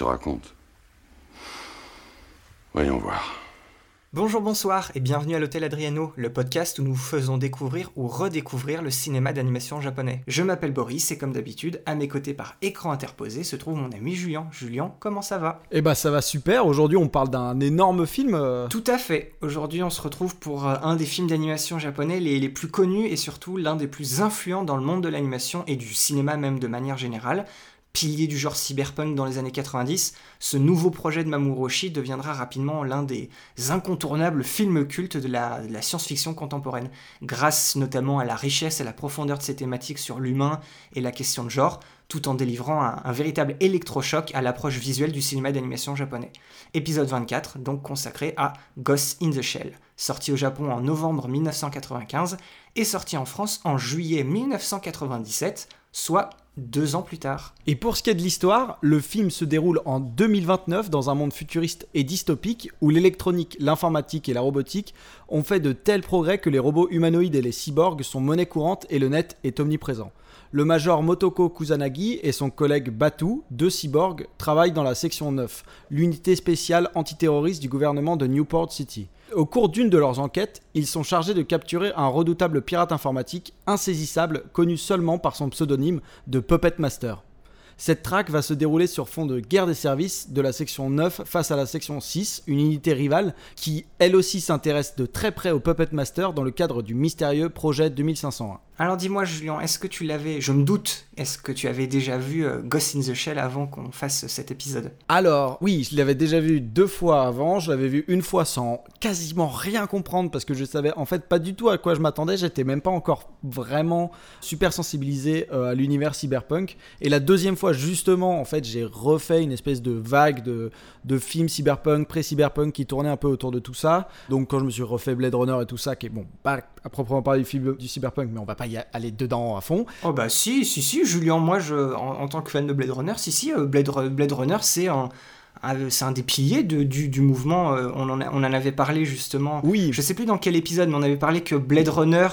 Te raconte. Voyons voir. Bonjour, bonsoir et bienvenue à l'Hôtel Adriano, le podcast où nous vous faisons découvrir ou redécouvrir le cinéma d'animation japonais. Je m'appelle Boris et comme d'habitude, à mes côtés par écran interposé se trouve mon ami Julien. Julien, comment ça va? Eh bah ça va super, aujourd'hui on parle d'un énorme film. euh, Tout à fait. Aujourd'hui, on se retrouve pour euh, un des films d'animation japonais les, les plus connus et surtout l'un des plus influents dans le monde de l'animation et du cinéma même de manière générale. Pilier du genre cyberpunk dans les années 90, ce nouveau projet de Mamoru Oshii deviendra rapidement l'un des incontournables films cultes de la, de la science-fiction contemporaine, grâce notamment à la richesse et la profondeur de ses thématiques sur l'humain et la question de genre, tout en délivrant un, un véritable électrochoc à l'approche visuelle du cinéma d'animation japonais. Épisode 24, donc consacré à Ghost in the Shell, sorti au Japon en novembre 1995 et sorti en France en juillet 1997, soit deux ans plus tard. Et pour ce qui est de l'histoire, le film se déroule en 2029 dans un monde futuriste et dystopique où l'électronique, l'informatique et la robotique ont fait de tels progrès que les robots humanoïdes et les cyborgs sont monnaie courante et le net est omniprésent. Le major Motoko Kusanagi et son collègue Batu, deux cyborgs, travaillent dans la section 9, l'unité spéciale antiterroriste du gouvernement de Newport City. Au cours d'une de leurs enquêtes, ils sont chargés de capturer un redoutable pirate informatique insaisissable connu seulement par son pseudonyme de Puppet Master. Cette traque va se dérouler sur fond de guerre des services de la section 9 face à la section 6, une unité rivale qui elle aussi s'intéresse de très près au Puppet Master dans le cadre du mystérieux projet 2501. Alors dis-moi Julien, est-ce que tu l'avais, je me doute, est-ce que tu avais déjà vu euh, Ghost in the Shell avant qu'on fasse cet épisode? Alors, oui, je l'avais déjà vu deux fois avant, je l'avais vu une fois sans quasiment rien comprendre parce que je savais en fait pas du tout à quoi je m'attendais, j'étais même pas encore vraiment super sensibilisé euh, à l'univers cyberpunk. Et la deuxième fois, justement, en fait, j'ai refait une espèce de vague de, de films cyberpunk, pré-cyberpunk qui tournaient un peu autour de tout ça. Donc quand je me suis refait Blade Runner et tout ça, qui est bon, pas à proprement parler du film du cyberpunk, mais on va pas y aller dedans à fond. Oh bah si, si, si, Julien, moi je, en, en tant que fan de Blade Runner, si, si, euh, Blade, Ru- Blade Runner c'est un, c'est un des piliers de- du, du mouvement, euh, on, en a- on en avait parlé justement, Oui, je sais plus dans quel épisode, mais on avait parlé que Blade Runner,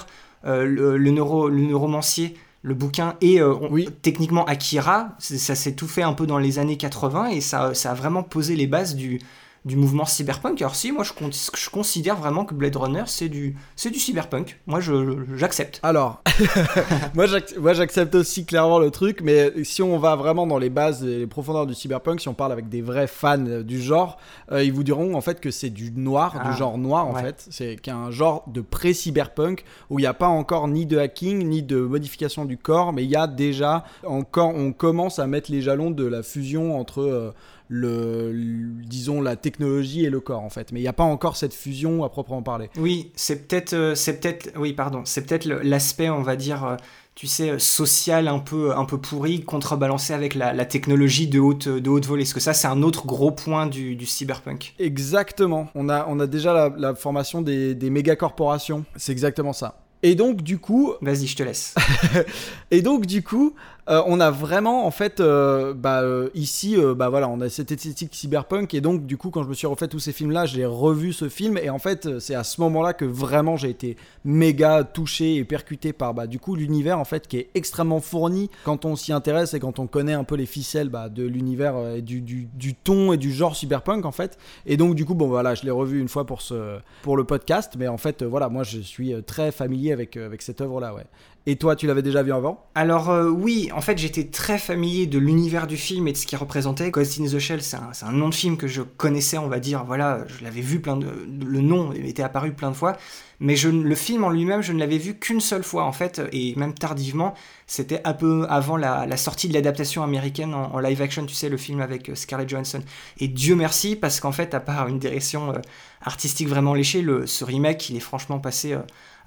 euh, le, le, neuro, le neuromancier, le bouquin, et euh, on- Oui. techniquement Akira, ça s'est tout fait un peu dans les années 80 et ça, ça a vraiment posé les bases du, du mouvement cyberpunk. Alors si, moi je, con- je considère vraiment que Blade Runner c'est du, c'est du cyberpunk, moi je- j'accepte. Alors, moi j'ac- moi, j'accepte aussi clairement le truc, mais si on va vraiment dans les bases et les profondeurs du cyberpunk, si on parle avec des vrais fans euh, du genre, euh, ils vous diront en fait que c'est du noir, Ah, du genre noir en ouais. fait. C'est qu'un genre de pré-cyberpunk où il n'y a pas encore ni de hacking ni de modification du corps, mais il y a déjà encore, on commence à mettre les jalons de la fusion entre euh, le, le- disons la technologie et le corps en fait. Mais il n'y a pas encore cette fusion à proprement parler. Oui, c'est peut-être, euh, c'est peut-être, oui, pardon, c'est peut-être l'aspect, on va dire, euh, tu sais, social un peu, un peu pourri, contrebalancé avec la, la technologie de haute, de haute volée. Parce que ça, c'est un autre gros point du, du cyberpunk. Exactement. On a, on a déjà la, la formation des, des méga corporations. C'est exactement ça. Et donc du coup, Vas-y, je te laisse. et donc du coup, euh, on a vraiment en fait, euh, bah, euh, ici, bah voilà, on a cette esthétique cyberpunk et donc du coup, quand je me suis refait tous ces films-là, j'ai revu ce film et en fait, c'est à ce moment-là que vraiment j'ai été méga touché et percuté par bah du coup l'univers en fait qui est extrêmement fourni quand on s'y intéresse et quand on connaît un peu les ficelles bah, de l'univers du, du, ton et du genre cyberpunk en fait. Et donc du coup, bon voilà, je l'ai revu une fois pour ce pour le podcast, mais en fait, voilà, moi je suis très familier avec avec cette œuvre-là, ouais. Et toi, tu l'avais déjà vu avant Alors euh, oui, en fait j'étais très familier de l'univers du film et de ce qu'il représentait. Ghost in the Shell, c'est un, nom de film que je connaissais, on va dire, voilà, je l'avais vu plein de... Le nom était apparu plein de fois, mais le film en lui-même, je ne l'avais vu qu'une seule fois en fait, et même tardivement, c'était un peu avant la, sortie de l'adaptation américaine en, live action, tu sais, le film avec euh, Scarlett Johansson. Et Dieu merci, parce qu'en fait, à part une direction euh, artistique vraiment léchée, le, ce remake, il est franchement passé...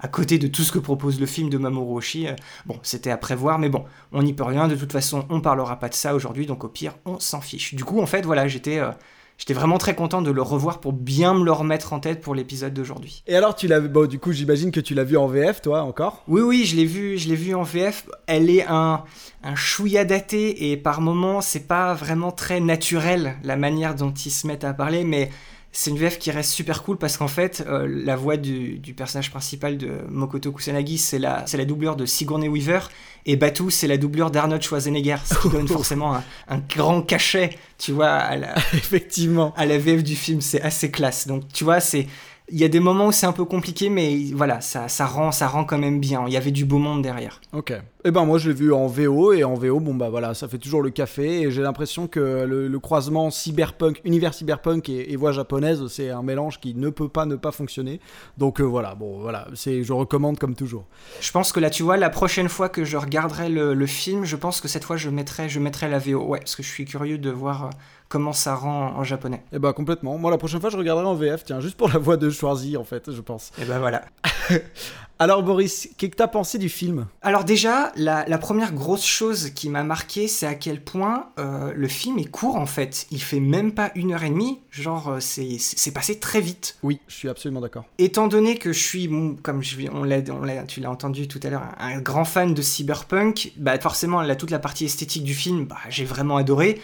à côté de tout ce que propose le film de Mamoru Oshii. Euh, bon, c'était à prévoir, mais bon, on n'y peut rien. De toute façon, on parlera pas de ça aujourd'hui, donc au pire, on s'en fiche. Du coup, en fait, voilà, j'étais euh, J'étais vraiment très content de le revoir pour bien me le remettre en tête pour l'épisode d'aujourd'hui. Et alors, tu l'as bon, du coup, j'imagine que tu l'as vu en VF, toi, encore? Oui, oui, je l'ai vu, je l'ai vu en VF. Elle est un, un chouïa daté et par moments, c'est pas vraiment très naturel la manière dont ils se mettent à parler, mais c'est une VF qui reste super cool parce qu'en fait, euh, la voix du, personnage principal de Mokoto Kusanagi, c'est la, c'est la doublure de Sigourney Weaver, et Batu, c'est la doublure d'Arnold Schwarzenegger, ce qui donne forcément un, un, grand cachet, tu vois, à la, Effectivement. à la VF du film, c'est assez classe. Donc, tu vois, c'est, il y a des moments où c'est un peu compliqué, mais voilà, ça, ça, rend, ça rend quand même bien. Il y avait du beau monde derrière. Ok. Eh ben moi je l'ai vu en VO et en VO bon bah voilà ça fait toujours le café et j'ai l'impression que le, croisement cyberpunk univers cyberpunk et, voix japonaise c'est un mélange qui ne peut pas ne pas fonctionner donc euh, voilà bon voilà c'est je recommande comme toujours. Je pense que là tu vois la prochaine fois que je regarderai le, film je pense que cette fois je mettrai je mettrai la VO ouais parce que je suis curieux de voir euh, comment ça rend en japonais. Eh bah complètement. Moi la prochaine fois je regarderai en VF, tiens, juste pour la voix de Schwarzy en fait, je pense. Et eh ben voilà. Alors Boris, qu'est-ce que t'as pensé du film? Alors déjà, la, première grosse chose qui m'a marqué, c'est à quel point euh, le film est court en fait. Il fait même pas une heure et demie, genre euh, c'est passé très vite. Oui, je suis absolument d'accord. Étant donné que je suis, comme je, on l'a, tu l'as entendu tout à l'heure, un, grand fan de cyberpunk, bah forcément toute la partie esthétique du film, bah, j'ai vraiment adoré.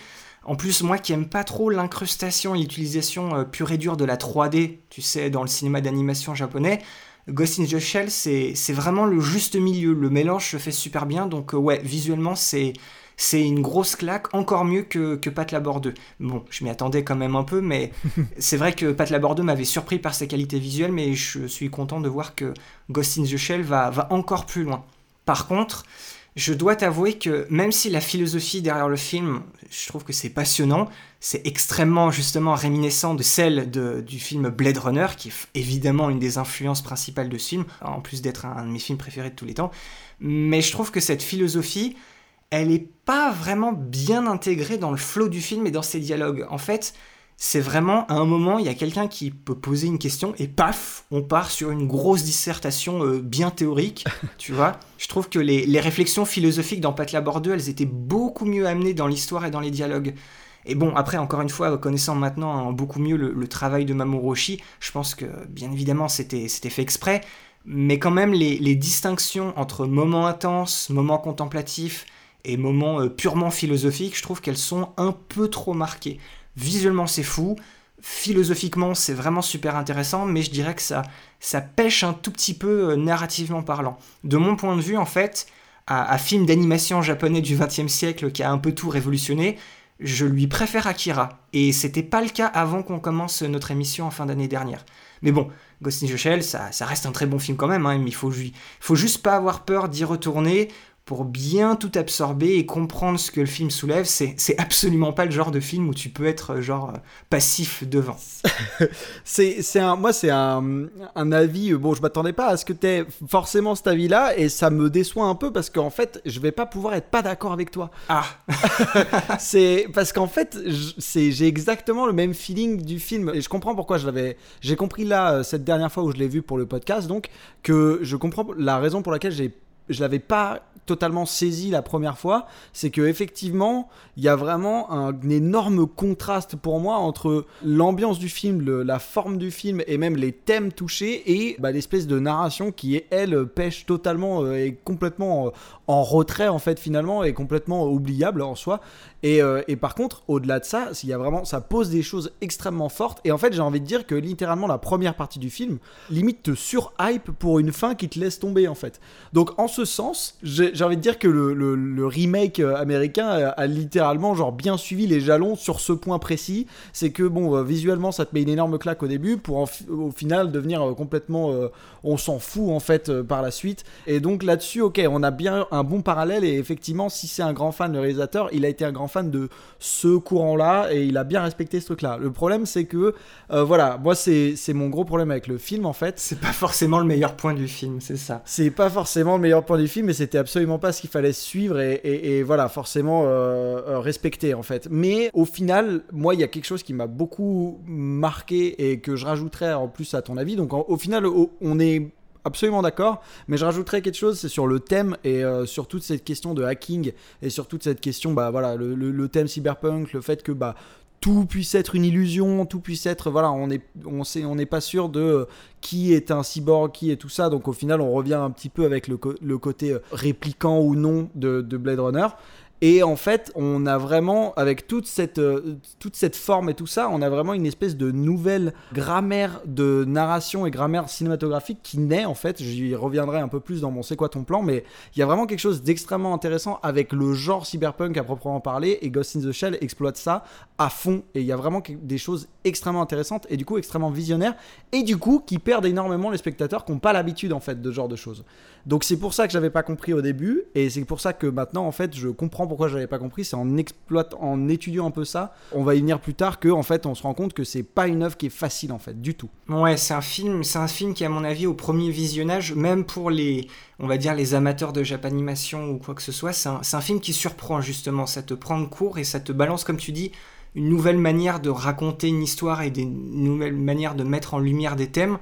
En plus, moi qui aime pas trop l'incrustation et l'utilisation euh, pure et dure de la 3D, tu sais, dans le cinéma d'animation japonais, Ghost in the Shell, c'est vraiment le juste milieu. Le mélange se fait super bien, donc euh, ouais, visuellement, c'est c'est une grosse claque, encore mieux que, que Pat Labor 2. Bon, je m'y attendais quand même un peu, mais c'est vrai que Pat Labor 2 m'avait surpris par ses qualités visuelles, mais je suis content de voir que Ghost in the Shell va, va encore plus loin. Par contre, je dois t'avouer que même si la philosophie derrière le film, je trouve que c'est passionnant, c'est extrêmement justement réminiscent de celle du film Blade Runner, qui est évidemment une des influences principales de ce film, en plus d'être un de mes films préférés de tous les temps. Mais je trouve que cette philosophie, elle n'est pas vraiment bien intégrée dans le flow du film et dans ses dialogues. En fait, c'est vraiment à un moment, il y a quelqu'un qui peut poser une question et paf, on part sur une grosse dissertation euh, bien théorique, tu vois. Je trouve que les, réflexions philosophiques dans Pat Labor 2, elles étaient beaucoup mieux amenées dans l'histoire et dans les dialogues. Et bon, après, encore une fois, connaissant maintenant beaucoup mieux le, travail de Mamoru Oshii, je pense que, bien évidemment, c'était fait exprès, mais quand même, les, les distinctions entre moments intenses, moments contemplatifs et moments euh, purement philosophiques, je trouve qu'elles sont un peu trop marquées. Visuellement, c'est fou. Philosophiquement, c'est vraiment super intéressant, mais je dirais que ça, ça pêche un tout petit peu euh, narrativement parlant. De mon point de vue, en fait, à, film d'animation japonais du XXe siècle qui a un peu tout révolutionné, je lui préfère Akira. Et c'était pas le cas avant qu'on commence notre émission en fin d'année dernière. Mais bon, Ghost in the Shell, ça, reste un très bon film quand même, hein, mais il faut juste pas avoir peur d'y retourner pour bien tout absorber et comprendre ce que le film soulève. C'est, absolument pas le genre de film où tu peux être euh, genre euh, passif devant. c'est, c'est un, moi, c'est un, un, avis. Euh, bon, je m'attendais pas à ce que tu aies forcément cet avis-là et ça me déçoit un peu parce qu'en fait, je vais pas pouvoir être pas d'accord avec toi. Ah C'est parce qu'en fait, c'est, j'ai exactement le même feeling du film et je comprends pourquoi je l'avais. J'ai compris là, cette dernière fois où je l'ai vu pour le podcast, donc, que je comprends la raison pour laquelle j'ai je l'avais pas totalement saisi la première fois, c'est que effectivement, il y a vraiment un énorme contraste pour moi entre l'ambiance du film, la forme du film et même les thèmes touchés et bah, l'espèce de narration qui elle pêche totalement euh, et complètement euh, en retrait en fait finalement et complètement oubliable en soi. Et, euh, par contre, au-delà de ça, il y a vraiment, ça pose des choses extrêmement fortes. Et en fait, j'ai envie de dire que littéralement la première partie du film limite te sur-hype pour une fin qui te laisse tomber en fait. Donc en ce sens, j'ai envie de dire que le, le, remake euh, américain a, littéralement genre bien suivi les jalons sur ce point précis. C'est que bon, euh, visuellement, ça te met une énorme claque au début pour au final devenir complètement, on s'en fout en fait par la suite. Et donc là-dessus, ok, on a bien un bon parallèle et effectivement, si c'est un grand fan, le réalisateur, il a été un grand fan de ce courant-là et il a bien respecté ce truc-là. Le problème, c'est que, euh, voilà, moi, c'est mon gros problème avec le film en fait. C'est pas forcément le meilleur point du film, c'est ça. C'est pas forcément le meilleur du film, mais c'était absolument pas ce qu'il fallait suivre et, voilà, forcément euh, euh, respecter en fait. Mais au final, moi, il y a quelque chose qui m'a beaucoup marqué et que je rajouterais en plus à ton avis. Donc, au final, on est absolument d'accord. Mais je rajouterais quelque chose, c'est sur le thème et euh, sur toute cette question de hacking et sur toute cette question, bah voilà, le, le- le thème cyberpunk, le fait que bah tout puisse être une illusion, tout puisse être voilà, on est on sait on n'est pas sûr de euh, qui est un cyborg, qui est tout ça. Donc au final, on revient un petit peu avec le, le côté euh, répliquant ou non de Blade Runner. Et en fait, on a vraiment, avec toute cette, euh, toute cette forme et tout ça, on a vraiment une espèce de nouvelle grammaire de narration et grammaire cinématographique qui naît, en fait. J'y reviendrai un peu plus dans mon C'est quoi ton plan, mais il y a vraiment quelque chose d'extrêmement intéressant avec le genre cyberpunk à proprement parler, et Ghost in the Shell exploite ça à fond. Et il y a vraiment des choses extrêmement intéressantes, et du coup extrêmement visionnaires, et du coup qui perdent énormément les spectateurs qui n'ont pas l'habitude, en fait, de ce genre de choses. Donc c'est pour ça que j'avais pas compris au début, et c'est pour ça que maintenant, en fait, je comprends pourquoi j'avais pas compris. C'est en exploitant, en étudiant un peu ça, on va y venir plus tard que, en fait, on se rend compte que c'est pas une œuvre qui est facile, en fait, du tout. Ouais, c'est un film, c'est un film qui, à mon avis, au premier visionnage, même pour les, on va dire, les amateurs de Japanimation ou quoi que ce soit, c'est un, un film qui surprend justement. Ça te prend de court et ça te balance, comme tu dis, une nouvelle manière de raconter une histoire et des nouvelles manières de mettre en lumière des thèmes.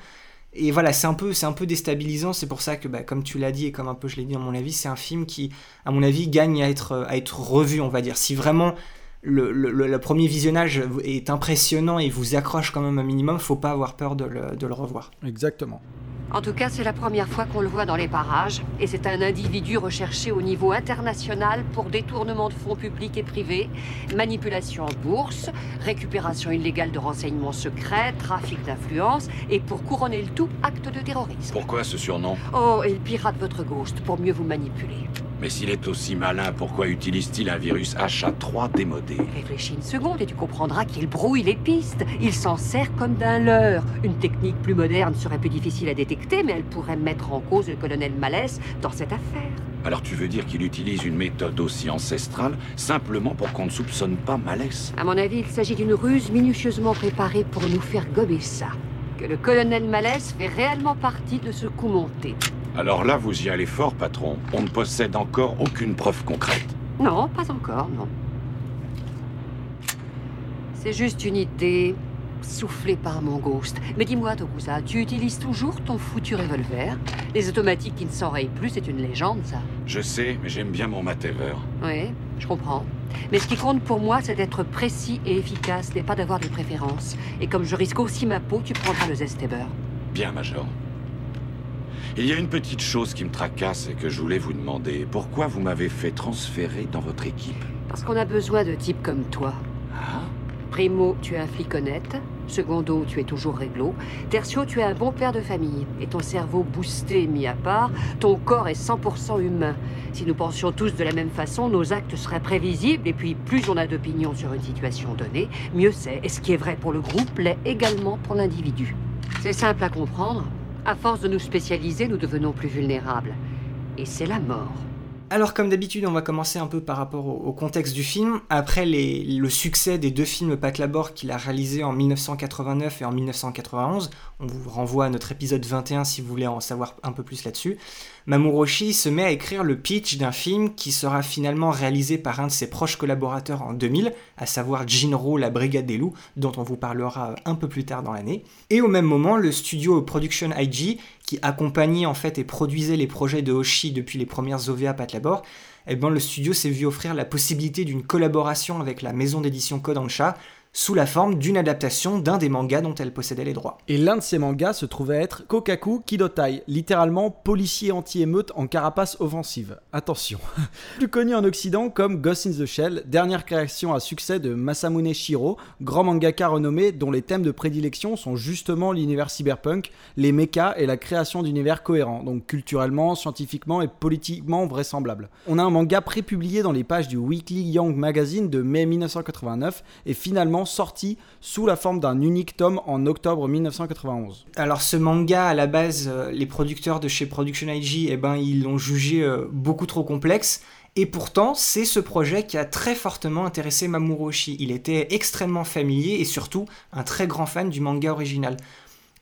Et voilà, c'est un peu, c'est un peu déstabilisant. C'est pour ça que, bah, comme tu l'as dit et comme un peu je l'ai dit dans mon avis, c'est un film qui, à mon avis, gagne à être, à être revu, on va dire. Si vraiment le, le- premier visionnage est impressionnant et vous accroche quand même un minimum, faut pas avoir peur de le revoir. Exactement. En tout cas, c'est la première fois qu'on le voit dans les parages, et c'est un individu recherché au niveau international pour détournement de fonds publics et privés, manipulation en bourse, récupération illégale de renseignements secrets, trafic d'influence, et pour couronner le tout, acte de terrorisme. Pourquoi ce surnom? Oh, il pirate votre ghost pour mieux vous manipuler. Mais s'il est aussi malin, pourquoi utilise-t-il un virus HA3 démodé Réfléchis une seconde et tu comprendras qu'il brouille les pistes. Il s'en sert comme d'un leurre. Une technique plus moderne serait plus difficile à détecter, mais elle pourrait mettre en cause le colonel Malès dans cette affaire. Alors tu veux dire qu'il utilise une méthode aussi ancestrale simplement pour qu'on ne soupçonne pas Malès À mon avis, il s'agit d'une ruse minutieusement préparée pour nous faire gober ça. Que le colonel Malès fait réellement partie de ce coup monté. Alors là, vous y allez fort, patron. On ne possède encore aucune preuve concrète. Non, pas encore, non. C'est juste une idée soufflée par mon ghost. Mais dis-moi, Tokusa, tu utilises toujours ton foutu revolver? Les automatiques qui ne s'enrayent plus, c'est une légende, ça. Je sais, mais j'aime bien mon Matever. Oui, je comprends. Mais ce qui compte pour moi, c'est d'être précis et efficace, et pas d'avoir de préférence. Et comme je risque aussi ma peau, tu prendras le Zesteber. Bien, Major. Il y a une petite chose qui me tracasse et que je voulais vous demander. Pourquoi vous m'avez fait transférer dans votre équipe Parce qu'on a besoin de types comme toi. Ah Primo, tu es un flic honnête. Secondo, tu es toujours réglo. Tertio, tu es un bon père de famille. Et ton cerveau boosté mis à part, ton corps est 100% humain. Si nous pensions tous de la même façon, nos actes seraient prévisibles. Et puis, plus on a d'opinion sur une situation donnée, mieux c'est. Et ce qui est vrai pour le groupe l'est également pour l'individu. C'est simple à comprendre. À force de nous spécialiser, nous devenons plus vulnérables. Et c'est la mort. Alors comme d'habitude, on va commencer un peu par rapport au, contexte du film. Après le succès des deux films Pat Labor qu'il a réalisés en 1989 et en 1991, on vous renvoie à notre épisode 21 si vous voulez en savoir un peu plus là-dessus, Mamuroshi se met à écrire le pitch d'un film qui sera finalement réalisé par un de ses proches collaborateurs en 2000, à savoir Jinro, la Brigade des Loups, dont on vous parlera un peu plus tard dans l'année. Et au même moment, le studio Production IG, qui accompagnait en fait et produisait les projets de Hoshi depuis les premières OVA Pat Labor, eh ben, le studio s'est vu offrir la possibilité d'une collaboration avec la maison d'édition Kodansha sous la forme d'une adaptation d'un des mangas dont elle possédait les droits. Et l'un de ces mangas se trouvait être Kokaku Kidotai, littéralement policier anti-émeute en carapace offensive. Attention. Plus connu en Occident comme Ghost in the Shell, dernière création à succès de Masamune Shiro, grand mangaka renommé dont les thèmes de prédilection sont justement l'univers cyberpunk, les mechas et la création d'univers cohérents, donc culturellement, scientifiquement et politiquement vraisemblables. On a un manga prépublié dans les pages du Weekly Young Magazine de mai 1989 et finalement sorti sous la forme d'un unique tome en octobre 1991. Alors ce manga, à la base, euh, les producteurs de chez Production IG, eh ben, ils l'ont jugé euh, beaucoup trop complexe. Et pourtant, c'est ce projet qui a très fortement intéressé Mamoru Oshii. Il était extrêmement familier et surtout un très grand fan du manga original.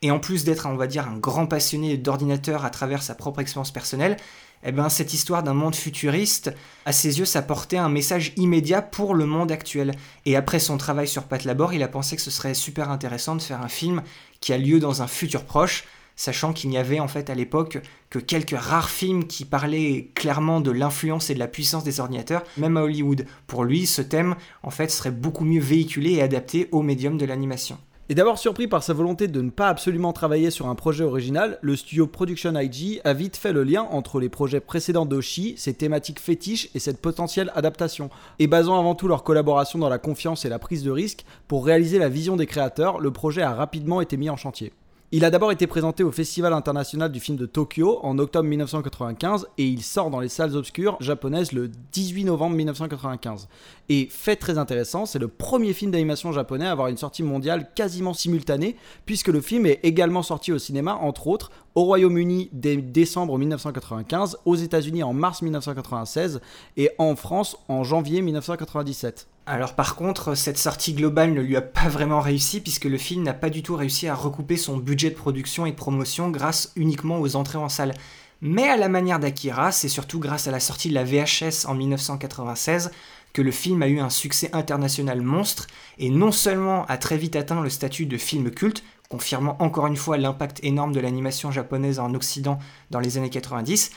Et en plus d'être, on va dire, un grand passionné d'ordinateur à travers sa propre expérience personnelle, eh ben, cette histoire d'un monde futuriste, à ses yeux, ça portait un message immédiat pour le monde actuel. Et après son travail sur Pat Labor, il a pensé que ce serait super intéressant de faire un film qui a lieu dans un futur proche, sachant qu'il n'y avait en fait à l'époque que quelques rares films qui parlaient clairement de l'influence et de la puissance des ordinateurs, même à Hollywood. Pour lui, ce thème en fait serait beaucoup mieux véhiculé et adapté au médium de l'animation. Et d'abord surpris par sa volonté de ne pas absolument travailler sur un projet original, le studio Production IG a vite fait le lien entre les projets précédents d'Oshi, ses thématiques fétiches et cette potentielle adaptation. Et basant avant tout leur collaboration dans la confiance et la prise de risque, pour réaliser la vision des créateurs, le projet a rapidement été mis en chantier. Il a d'abord été présenté au Festival international du film de Tokyo en octobre 1995 et il sort dans les salles obscures japonaises le 18 novembre 1995. Et fait très intéressant, c'est le premier film d'animation japonais à avoir une sortie mondiale quasiment simultanée puisque le film est également sorti au cinéma entre autres au Royaume-Uni dès décembre 1995, aux États-Unis en mars 1996 et en France en janvier 1997. Alors par contre, cette sortie globale ne lui a pas vraiment réussi puisque le film n'a pas du tout réussi à recouper son budget de production et de promotion grâce uniquement aux entrées en salle. Mais à la manière d'Akira, c'est surtout grâce à la sortie de la VHS en 1996 que le film a eu un succès international monstre et non seulement a très vite atteint le statut de film culte, confirmant encore une fois l'impact énorme de l'animation japonaise en Occident dans les années 90,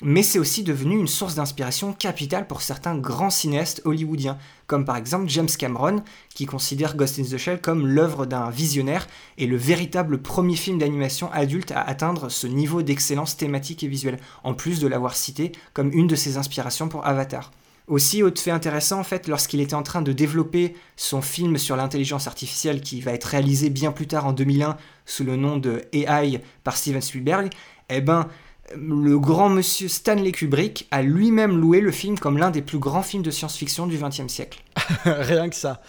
mais c'est aussi devenu une source d'inspiration capitale pour certains grands cinéastes hollywoodiens, comme par exemple James Cameron, qui considère Ghost in the Shell comme l'œuvre d'un visionnaire et le véritable premier film d'animation adulte à atteindre ce niveau d'excellence thématique et visuelle, en plus de l'avoir cité comme une de ses inspirations pour Avatar. Aussi, autre fait intéressant, en fait, lorsqu'il était en train de développer son film sur l'intelligence artificielle qui va être réalisé bien plus tard en 2001 sous le nom de AI par Steven Spielberg, eh ben, le grand monsieur Stanley Kubrick a lui-même loué le film comme l'un des plus grands films de science-fiction du XXe siècle. Rien que ça.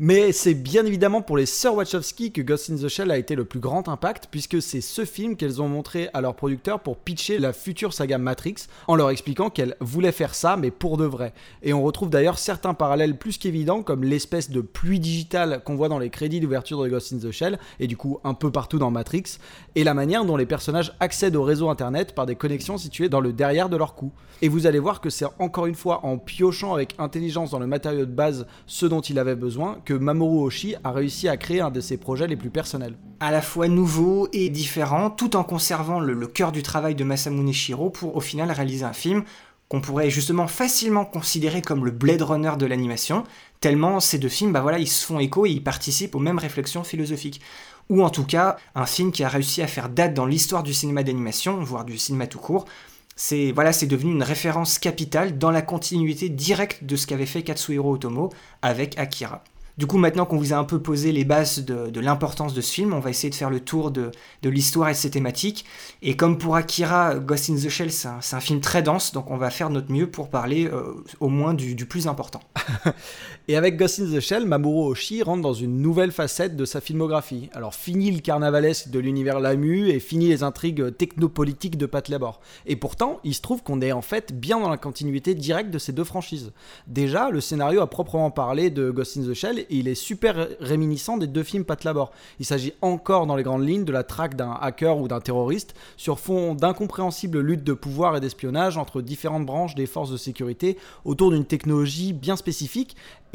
Mais c'est bien évidemment pour les sœurs Wachowski que Ghost in the Shell a été le plus grand impact, puisque c'est ce film qu'elles ont montré à leurs producteurs pour pitcher la future saga Matrix, en leur expliquant qu'elles voulaient faire ça, mais pour de vrai. Et on retrouve d'ailleurs certains parallèles plus qu'évidents, comme l'espèce de pluie digitale qu'on voit dans les crédits d'ouverture de Ghost in the Shell, et du coup un peu partout dans Matrix, et la manière dont les personnages accèdent au réseau internet par des connexions situées dans le derrière de leur cou. Et vous allez voir que c'est encore une fois en piochant avec intelligence dans le matériau de base ce dont il avait besoin Mamoru Oshii a réussi à créer un de ses projets les plus personnels. À la fois nouveau et différent, tout en conservant le, cœur du travail de Masamune Shiro pour au final réaliser un film qu'on pourrait justement facilement considérer comme le Blade Runner de l'animation, tellement ces deux films, bah voilà, ils se font écho et ils participent aux mêmes réflexions philosophiques. Ou en tout cas, un film qui a réussi à faire date dans l'histoire du cinéma d'animation, voire du cinéma tout court, c'est devenu une référence capitale dans la continuité directe de ce qu'avait fait Katsuhiro Otomo avec Akira. Du coup, maintenant qu'on vous a un peu posé les bases de, l'importance de ce film, on va essayer de faire le tour de, l'histoire et de ses thématiques. Et comme pour Akira, Ghost in the Shell, c'est un, film très dense, donc on va faire notre mieux pour parler euh, au moins du, du plus important. et avec Ghost in the Shell, Mamoru Oshii rentre dans une nouvelle facette de sa filmographie. Alors fini le carnavalesque de l'univers Lamu et fini les intrigues technopolitiques de Pat Labor. Et pourtant, il se trouve qu'on est en fait bien dans la continuité directe de ces deux franchises. Déjà, le scénario a proprement parlé de Ghost in the Shell il est super réminiscent des deux films Pat Labor. Il s'agit encore dans les grandes lignes de la traque d'un hacker ou d'un terroriste sur fond d'incompréhensibles luttes de pouvoir et d'espionnage entre différentes branches des forces de sécurité autour d'une technologie bien spécifique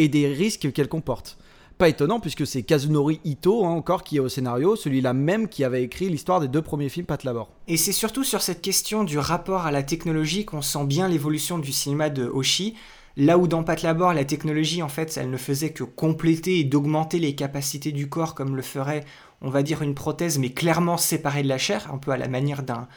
des risques qu'elle comporte. Pas étonnant puisque c'est Kazunori Ito hein, encore qui est au scénario, celui-là même qui avait écrit l'histoire des deux premiers films Pat Labor. Et c'est surtout sur cette question du rapport à la technologie qu'on sent bien l'évolution du cinéma de Hoshi. Là où dans Pat Labor, la technologie, en fait, elle ne faisait que compléter et d'augmenter les capacités du corps comme le ferait, on va dire, une prothèse, mais clairement séparée de la chair, un peu à la manière d'un,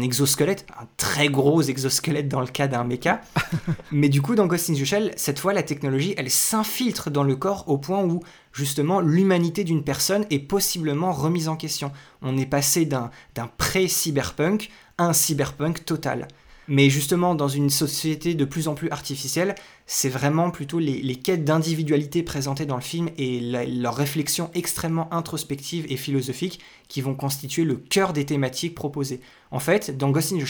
exosquelette, un très gros exosquelette dans le cas d'un mecha. mais du coup, dans Ghost in the Shell, cette fois, la technologie, elle s'infiltre dans le corps au point où, justement, l'humanité d'une personne est possiblement remise en question. On est passé d'un, d'un pré-cyberpunk à un cyberpunk total. Mais justement, dans une société de plus en plus artificielle, c'est vraiment plutôt les, quêtes d'individualité présentées dans le film et leurs réflexions extrêmement introspectives et philosophiques qui vont constituer le cœur des thématiques proposées. En fait, dans Ghost in the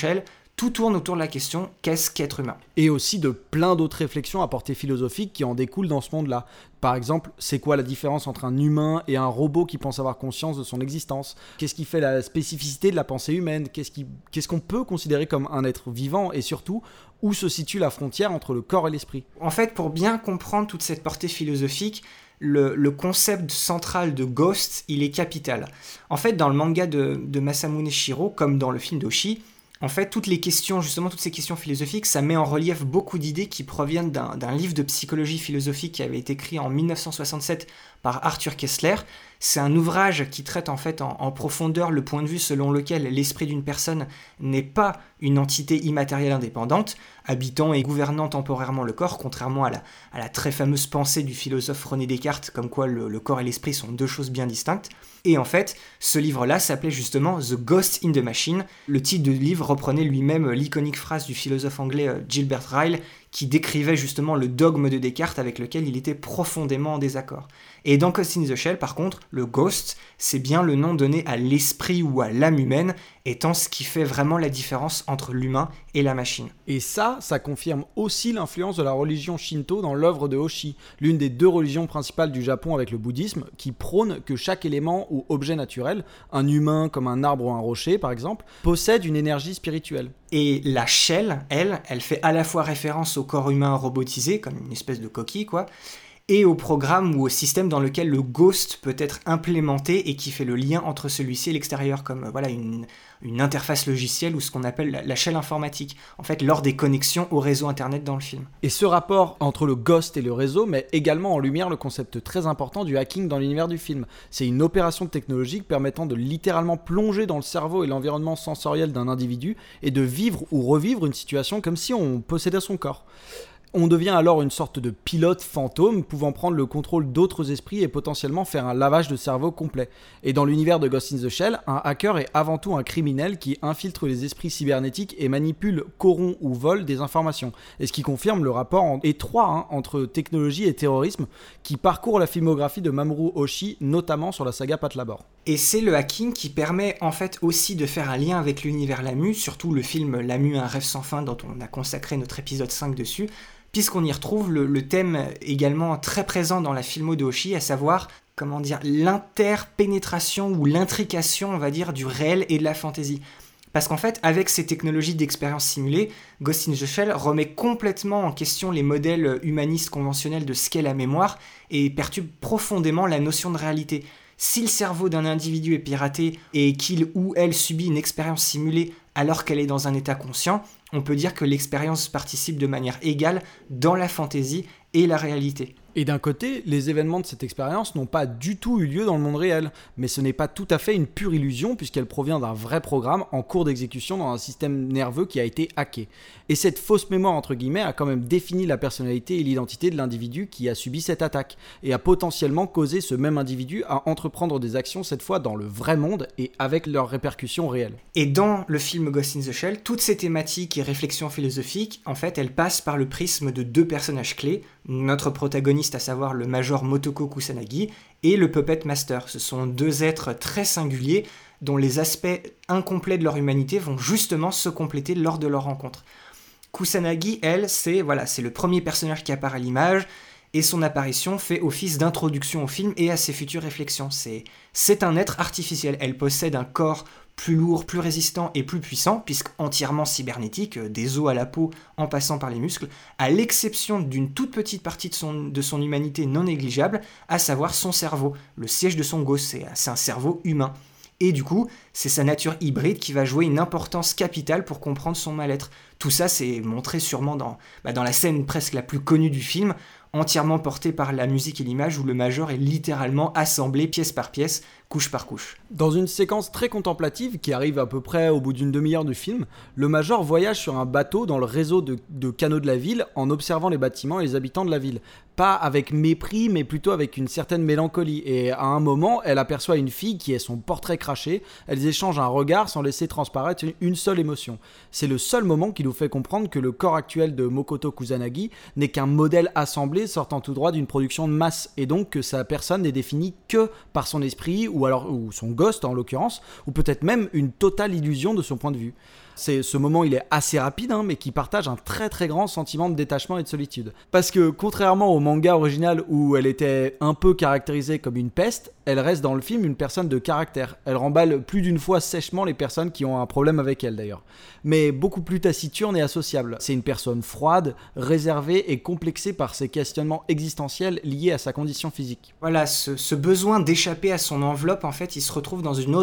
tout tourne autour de la question qu'est-ce qu'être humain? Et aussi de plein d'autres réflexions à portée philosophique qui en découlent dans ce monde-là. Par exemple, c'est quoi la différence entre un humain et un robot qui pense avoir conscience de son existence? Qu'est-ce qui fait la spécificité de la pensée humaine? Qu'est-ce qu'on peut considérer comme un être vivant? Et surtout, où se situe la frontière entre le corps et l'esprit? En fait, pour bien comprendre toute cette portée philosophique, le, concept central de Ghost, il est capital. En fait, dans le manga de, de Masamune Shiro, comme dans le film d'Oshi, en fait, toutes les questions, justement, toutes ces questions philosophiques, ça met en relief beaucoup d'idées qui proviennent d'un livre de psychologie philosophique qui avait été écrit en 1967 par Arthur Kessler. C'est un ouvrage qui traite en fait en, profondeur le point de vue selon lequel l'esprit d'une personne n'est pas une entité immatérielle indépendante, habitant et gouvernant temporairement le corps, contrairement à la, très fameuse pensée du philosophe René Descartes, comme quoi le corps et l'esprit sont deux choses bien distinctes. Et en fait, ce livre-là s'appelait justement The Ghost in the Machine. Le titre du livre reprenait lui-même l'iconique phrase du philosophe anglais euh, Gilbert Ryle qui décrivait justement le dogme de Descartes avec lequel il était profondément en désaccord. Et dans Ghost in the Shell, par contre, le ghost, c'est bien le nom donné à l'esprit ou à l'âme humaine, étant ce qui fait vraiment la différence entre l'humain et la machine. Et ça, ça confirme aussi l'influence de la religion Shinto dans l'œuvre de Hoshi, l'une des deux religions principales du Japon avec le bouddhisme, qui prône que chaque élément ou objet naturel, un humain comme un arbre ou un rocher par exemple, possède une énergie spirituelle. Et la shell, elle, elle fait à la fois référence au corps humain robotisé, comme une espèce de coquille, quoi, et au programme ou au système dans lequel le ghost peut être implémenté et qui fait le lien entre celui-ci et l'extérieur, comme euh, voilà une, interface logicielle ou ce qu'on appelle la, la informatique, en fait lors des connexions au réseau Internet dans le film. Et ce rapport entre le ghost et le réseau met également en lumière le concept très important du hacking dans l'univers du film. C'est une opération technologique permettant de littéralement plonger dans le cerveau et l'environnement sensoriel d'un individu et de vivre ou revivre une situation comme si on possédait son corps. On devient alors une sorte de pilote fantôme pouvant prendre le contrôle d'autres esprits et potentiellement faire un lavage de cerveau complet. Et dans l'univers de Ghost in the Shell, un hacker est avant tout un criminel qui infiltre les esprits cybernétiques et manipule, corrompt ou vole des informations. Et ce qui confirme le rapport étroit hein, entre technologie et terrorisme qui parcourt la filmographie de Mamoru Oshii, notamment sur la saga Patlabor. Et c'est le hacking qui permet en fait aussi de faire un lien avec l'univers Lamu, surtout le film Lamu, un rêve sans fin dont on a consacré notre épisode 5 dessus, puisqu'on y retrouve le, thème également très présent dans la filmo de Hoshi, à savoir comment dire l'interpénétration ou l'intrication, on va dire, du réel et de la fantaisie. Parce qu'en fait, avec ces technologies d'expérience simulée, Ghost in remet complètement en question les modèles humanistes conventionnels de ce qu'est la mémoire et perturbe profondément la notion de réalité. Si le cerveau d'un individu est piraté et qu'il ou elle subit une expérience simulée alors qu'elle est dans un état conscient, on peut dire que l'expérience participe de manière égale dans la fantaisie et la réalité. Et d'un côté, les événements de cette expérience n'ont pas du tout eu lieu dans le monde réel, mais ce n'est pas tout à fait une pure illusion puisqu'elle provient d'un vrai programme en cours d'exécution dans un système nerveux qui a été hacké. Et cette fausse mémoire, entre guillemets, a quand même défini la personnalité et l'identité de l'individu qui a subi cette attaque, et a potentiellement causé ce même individu à entreprendre des actions cette fois dans le vrai monde et avec leurs répercussions réelles. Et dans le film Ghost in the Shell, toutes ces thématiques et réflexions philosophiques, en fait, elles passent par le prisme de deux personnages clés, notre protagoniste à savoir le Major Motoko Kusanagi et le Puppet Master. Ce sont deux êtres très singuliers dont les aspects incomplets de leur humanité vont justement se compléter lors de leur rencontre. Kusanagi, elle, c'est voilà, c'est le premier personnage qui apparaît à l'image et son apparition fait office d'introduction au film et à ses futures réflexions. C'est c'est un être artificiel. Elle possède un corps plus lourd, plus résistant et plus puissant, puisqu'entièrement cybernétique, euh, des os à la peau en passant par les muscles, à l'exception d'une toute petite partie de son, de son, humanité non négligeable, à savoir son cerveau. Le siège de son gosse, c'est un cerveau humain. Et du coup, c'est sa nature hybride qui va jouer une importance capitale pour comprendre son mal-être. Tout ça, c'est montré sûrement dans, bah, dans la scène presque la plus connue du film, entièrement portée par la musique et l'image, où le major est littéralement assemblé pièce par pièce couche par couche. Dans une séquence très contemplative qui arrive à peu près au bout d'une demi-heure du film, le Major voyage sur un bateau dans le réseau de, de, canaux de la ville en observant les bâtiments et les habitants de la ville. Pas avec mépris, mais plutôt avec une certaine mélancolie. Et à un moment, elle aperçoit une fille qui est son portrait craché. Elles échangent un regard sans laisser transparaître une seule émotion. C'est le seul moment qui nous fait comprendre que le corps actuel de Mokoto Kusanagi n'est qu'un modèle assemblé sortant tout droit d'une production de masse, et donc que sa personne n'est définie que par son esprit ou alors ou son ghost en l'occurrence, ou peut-être même une totale illusion de son point de vue. C'est ce moment, il est assez rapide, hein, mais qui partage un très très grand sentiment de détachement et de solitude. Parce que contrairement au manga original où elle était un peu caractérisée comme une peste, elle reste dans le film une personne de caractère. Elle remballe plus d'une fois sèchement les personnes qui ont un problème avec elle d'ailleurs. Mais beaucoup plus taciturne et associable. C'est une personne froide, réservée et complexée par ses questionnements existentiels liés à sa condition physique. Voilà, ce, besoin d'échapper à son enveloppe, en fait, il se retrouve dans une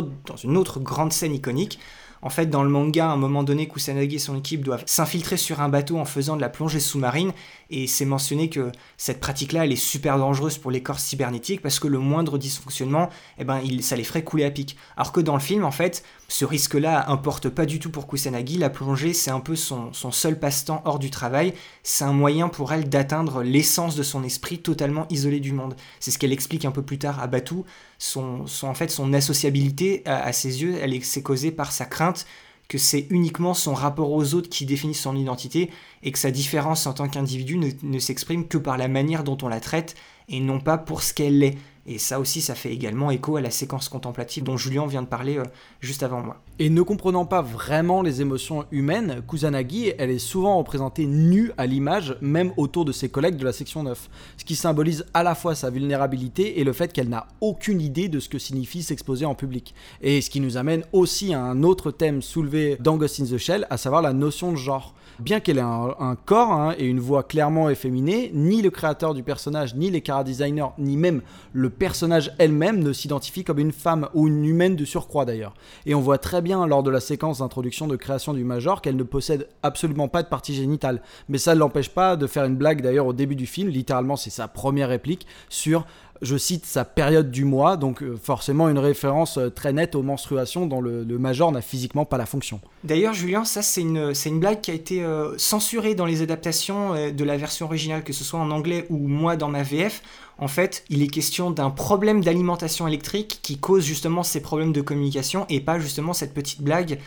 autre grande scène iconique. En fait, dans le manga, à un moment donné, Kusanagi et son équipe doivent s'infiltrer sur un bateau en faisant de la plongée sous-marine. Et c'est mentionné que cette pratique-là, elle est super dangereuse pour les corps cybernétiques parce que le moindre dysfonctionnement, eh ben, ça les ferait couler à pic. Alors que dans le film, en fait, ce risque-là importe pas du tout pour Kusanagi. La plongée, c'est un peu son, seul passe-temps hors du travail. C'est un moyen pour elle d'atteindre l'essence de son esprit totalement isolé du monde. C'est ce qu'elle explique un peu plus tard à Batu. Son, en fait, son associabilité, à, ses yeux, elle est, c'est causée par sa crainte que c'est uniquement son rapport aux autres qui définit son identité et que sa différence en tant qu'individu ne, s'exprime que par la manière dont on la traite et non pas pour ce qu'elle est. Et ça aussi, ça fait également écho à la séquence contemplative dont Julien vient de parler euh, juste avant moi. Et ne comprenant pas vraiment les émotions humaines, Kusanagi, elle est souvent représentée nue à l'image, même autour de ses collègues de la section 9. Ce qui symbolise à la fois sa vulnérabilité et le fait qu'elle n'a aucune idée de ce que signifie s'exposer en public. Et ce qui nous amène aussi à un autre thème soulevé dans Ghost in the Shell, à savoir la notion de genre. Bien qu'elle ait un, corps hein, et une voix clairement efféminée, ni le créateur du personnage, ni les cara designers, ni même le personnage elle-même ne s'identifie comme une femme ou une humaine de surcroît d'ailleurs. Et on voit très bien lors de la séquence d'introduction de création du Major qu'elle ne possède absolument pas de partie génitale. Mais ça ne l'empêche pas de faire une blague d'ailleurs au début du film, littéralement c'est sa première réplique sur je cite sa période du mois, donc euh, forcément une référence euh, très nette aux menstruations dont le, major n'a physiquement pas la fonction. D'ailleurs, Julien, ça c'est une, blague qui a été euh, censurée dans les adaptations de la version originale, que ce soit en anglais ou moi dans ma VF. En fait, il est question d'un problème d'alimentation électrique qui cause justement ces problèmes de communication et pas justement cette petite blague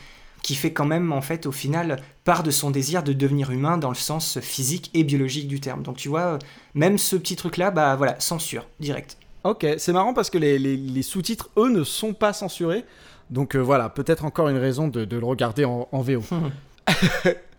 qui fait quand même en fait au final part de son désir de devenir humain dans le sens physique et biologique du terme. Donc tu vois, même ce petit truc là, bah voilà, censure, direct. Ok, c'est marrant parce que les, les- les sous-titres, eux, ne sont pas censurés. Donc euh, voilà, peut-être encore une raison de, de le regarder en, en VO.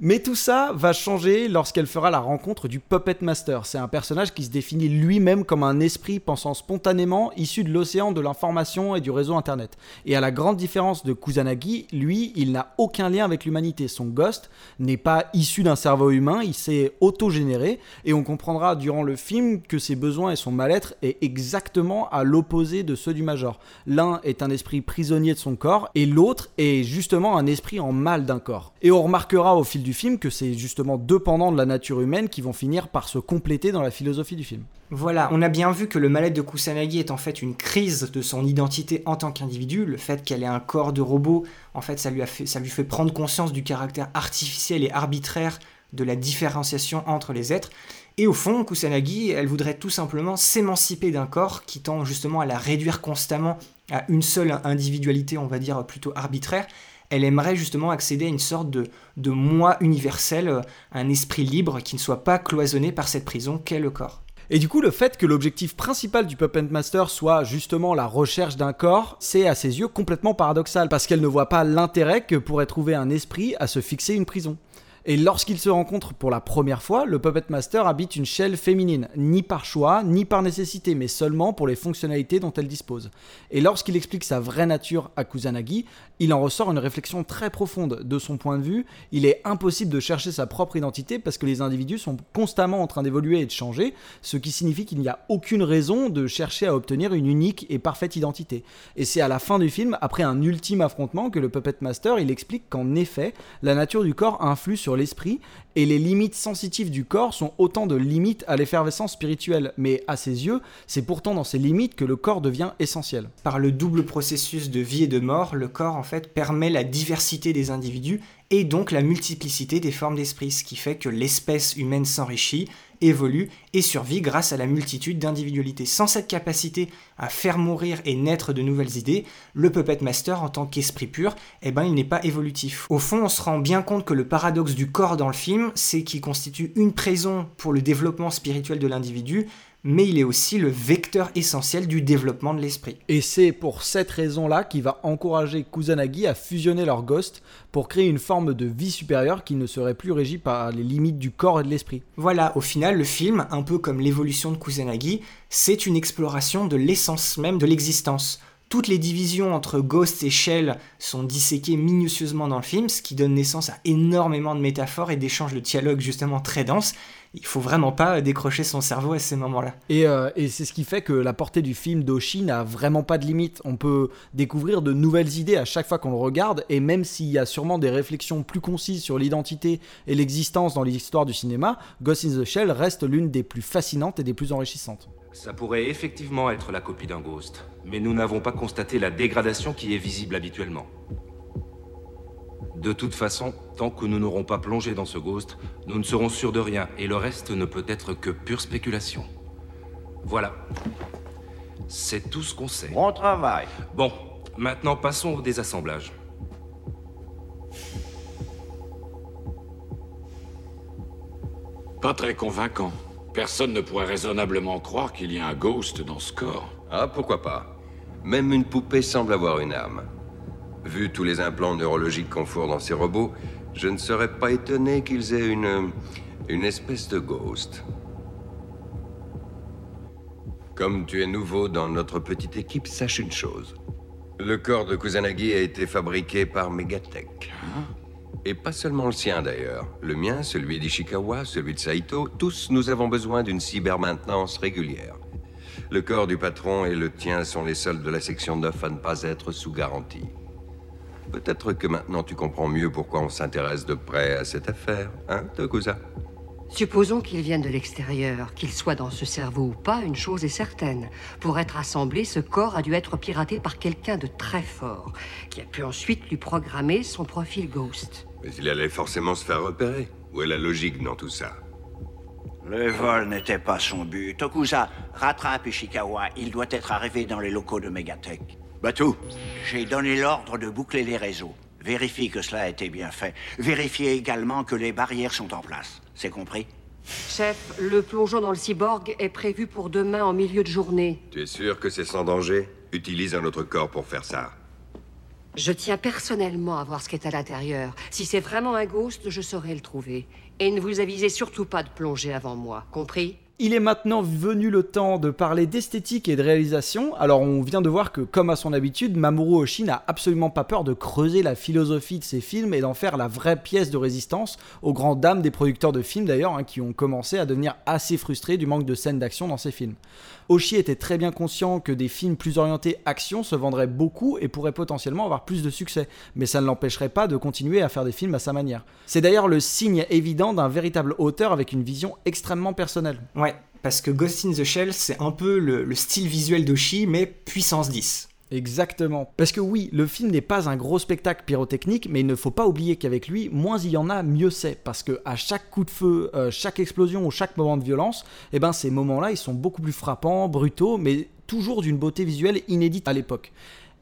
Mais tout ça va changer lorsqu'elle fera la rencontre du Puppet Master. C'est un personnage qui se définit lui-même comme un esprit pensant spontanément, issu de l'océan de l'information et du réseau Internet. Et à la grande différence de Kusanagi, lui, il n'a aucun lien avec l'humanité. Son ghost n'est pas issu d'un cerveau humain, il s'est auto-généré. Et on comprendra durant le film que ses besoins et son mal-être est exactement à l'opposé de ceux du Major. L'un est un esprit prisonnier de son corps et l'autre est justement un esprit en mal d'un corps. Et on remarquera au fil film que c'est justement deux pendants de la nature humaine qui vont finir par se compléter dans la philosophie du film. Voilà, on a bien vu que le mal-être de Kusanagi est en fait une crise de son identité en tant qu'individu. Le fait qu'elle ait un corps de robot, en fait, ça lui, a fait, ça lui fait prendre conscience du caractère artificiel et arbitraire de la différenciation entre les êtres. Et au fond, Kusanagi, elle voudrait tout simplement s'émanciper d'un corps qui tend justement à la réduire constamment à une seule individualité, on va dire plutôt arbitraire. Elle aimerait justement accéder à une sorte de, moi universel, un esprit libre qui ne soit pas cloisonné par cette prison qu'est le corps. Et du coup, le fait que l'objectif principal du Puppet Master soit justement la recherche d'un corps, c'est à ses yeux complètement paradoxal, parce qu'elle ne voit pas l'intérêt que pourrait trouver un esprit à se fixer une prison. Et lorsqu'ils se rencontrent pour la première fois, le Puppet Master habite une shell féminine, ni par choix, ni par nécessité, mais seulement pour les fonctionnalités dont elle dispose. Et lorsqu'il explique sa vraie nature à Kusanagi, il en ressort une réflexion très profonde. De son point de vue, il est impossible de chercher sa propre identité parce que les individus sont constamment en train d'évoluer et de changer, ce qui signifie qu'il n'y a aucune raison de chercher à obtenir une unique et parfaite identité. Et c'est à la fin du film, après un ultime affrontement, que le Puppet Master, il explique qu'en effet, la nature du corps influe sur l'esprit et les limites sensitives du corps sont autant de limites à l'effervescence spirituelle. Mais à ses yeux, c'est pourtant dans ces limites que le corps devient essentiel. Par le double processus de vie et de mort, le corps en fait permet la diversité des individus et donc la multiplicité des formes d'esprit, ce qui fait que l'espèce humaine s'enrichit, évolue et survit grâce à la multitude d'individualités. Sans cette capacité à faire mourir et naître de nouvelles idées, le Puppet Master en tant qu'esprit pur, eh ben il n'est pas évolutif. Au fond, on se rend bien compte que le paradoxe du corps dans le film, c'est qu'il constitue une prison pour le développement spirituel de l'individu, mais il est aussi le vecteur essentiel du développement de l'esprit. Et c'est pour cette raison-là qu'il va encourager Kusanagi à fusionner leurs ghosts pour créer une forme de vie supérieure qui ne serait plus régie par les limites du corps et de l'esprit. Voilà, au final, le film, un peu comme l'évolution de Kusanagi, c'est une exploration de l'essence même de l'existence. Toutes les divisions entre Ghost et Shell sont disséquées minutieusement dans le film, ce qui donne naissance à énormément de métaphores et d'échanges de dialogue justement très denses il faut vraiment pas décrocher son cerveau à ces moments-là. Euh, et, c'est ce qui fait que la portée du film d'Oshi n'a vraiment pas de limite. On peut découvrir de nouvelles idées à chaque fois qu'on le regarde, et même s'il y a sûrement des réflexions plus concises sur l'identité et l'existence dans l'histoire du cinéma, Ghost in the Shell reste l'une des plus fascinantes et des plus enrichissantes. Ça pourrait effectivement être la copie d'un Ghost, mais nous n'avons pas constaté la dégradation qui est visible habituellement. De toute façon, tant que nous n'aurons pas plongé dans ce ghost, nous ne serons sûrs de rien, et le reste ne peut être que pure spéculation. Voilà. C'est tout ce qu'on sait. Bon travail. Bon, maintenant passons au désassemblage. Pas très convaincant. Personne ne pourrait raisonnablement croire qu'il y a un ghost dans ce corps. Ah, pourquoi pas Même une poupée semble avoir une âme. Vu tous les implants neurologiques qu'on fourre dans ces robots, je ne serais pas étonné qu'ils aient une. une espèce de ghost. Comme tu es nouveau dans notre petite équipe, sache une chose. Le corps de Kusanagi a été fabriqué par Megatech. Et pas seulement le sien d'ailleurs. Le mien, celui d'Ishikawa, celui de Saito, tous nous avons besoin d'une cybermaintenance régulière. Le corps du patron et le tien sont les seuls de la section 9 à ne pas être sous garantie. Peut-être que maintenant tu comprends mieux pourquoi on s'intéresse de près à cette affaire, hein, Tokusa? Supposons qu'il vienne de l'extérieur, qu'il soit dans ce cerveau ou pas, une chose est certaine. Pour être assemblé, ce corps a dû être piraté par quelqu'un de très fort, qui a pu ensuite lui programmer son profil Ghost. Mais il allait forcément se faire repérer. Où est la logique dans tout ça? Le vol n'était pas son but. Tokusa, rattrape Ishikawa. Il doit être arrivé dans les locaux de Megatech. Batou, j'ai donné l'ordre de boucler les réseaux. Vérifie que cela a été bien fait. Vérifiez également que les barrières sont en place. C'est compris? Chef, le plongeon dans le cyborg est prévu pour demain en milieu de journée. Tu es sûr que c'est sans danger? Utilise un autre corps pour faire ça. Je tiens personnellement à voir ce qui est à l'intérieur. Si c'est vraiment un ghost, je saurai le trouver. Et ne vous avisez surtout pas de plonger avant moi, compris? Il est maintenant venu le temps de parler d'esthétique et de réalisation. Alors on vient de voir que, comme à son habitude, Mamoru Oshii n'a absolument pas peur de creuser la philosophie de ses films et d'en faire la vraie pièce de résistance aux grandes dames des producteurs de films d'ailleurs, hein, qui ont commencé à devenir assez frustrés du manque de scènes d'action dans ses films. Oshii était très bien conscient que des films plus orientés action se vendraient beaucoup et pourraient potentiellement avoir plus de succès, mais ça ne l'empêcherait pas de continuer à faire des films à sa manière. C'est d'ailleurs le signe évident d'un véritable auteur avec une vision extrêmement personnelle parce que Ghost in the Shell, c'est un peu le, style visuel d'Oshi, mais puissance 10. Exactement. Parce que oui, le film n'est pas un gros spectacle pyrotechnique, mais il ne faut pas oublier qu'avec lui, moins il y en a, mieux c'est. Parce que à chaque coup de feu, euh, chaque explosion ou chaque moment de violence, eh ben ces moments-là, ils sont beaucoup plus frappants, brutaux, mais toujours d'une beauté visuelle inédite à l'époque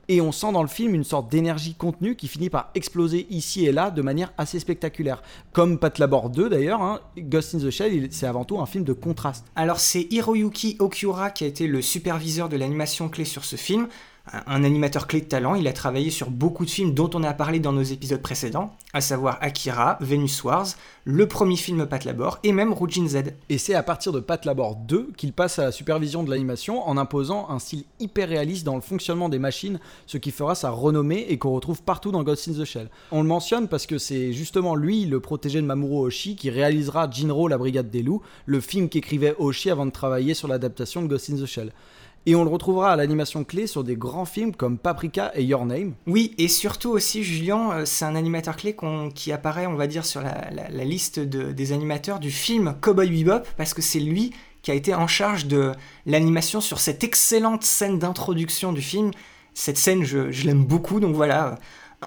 et on sent dans le film une sorte d'énergie contenue qui finit par exploser ici et là de manière assez spectaculaire. Comme Pat Labor 2 d'ailleurs, hein, Ghost in the Shell, c'est avant tout un film de contraste. Alors c'est Hiroyuki Okiura qui a été le superviseur de l'animation clé sur ce film un animateur clé de talent. Il a travaillé sur beaucoup de films dont on a parlé dans nos épisodes précédents, à savoir Akira, Venus Wars, le premier film Pat Labor et même Rujin Z. Et c'est à partir de Pat Labor 2 qu'il passe à la supervision de l'animation en imposant un style hyper réaliste dans le fonctionnement des machines, ce qui fera sa renommée et qu'on retrouve partout dans Ghost in the Shell. On le mentionne parce que c'est justement lui, le protégé de Mamoru Oshii, qui réalisera Jinro, la Brigade des Loups, le film qu'écrivait Oshii avant de travailler sur l'adaptation de Ghost in the Shell. Et on le retrouvera à l'animation clé sur des grands films comme Paprika et Your Name. Oui, et surtout aussi, Julien, euh, c'est un animateur clé qui apparaît, on va dire, sur la, liste des animateurs du film Cowboy Bebop, parce que c'est lui qui a été en charge de l'animation sur cette excellente scène d'introduction du film. Cette scène, je, je l'aime beaucoup, donc voilà,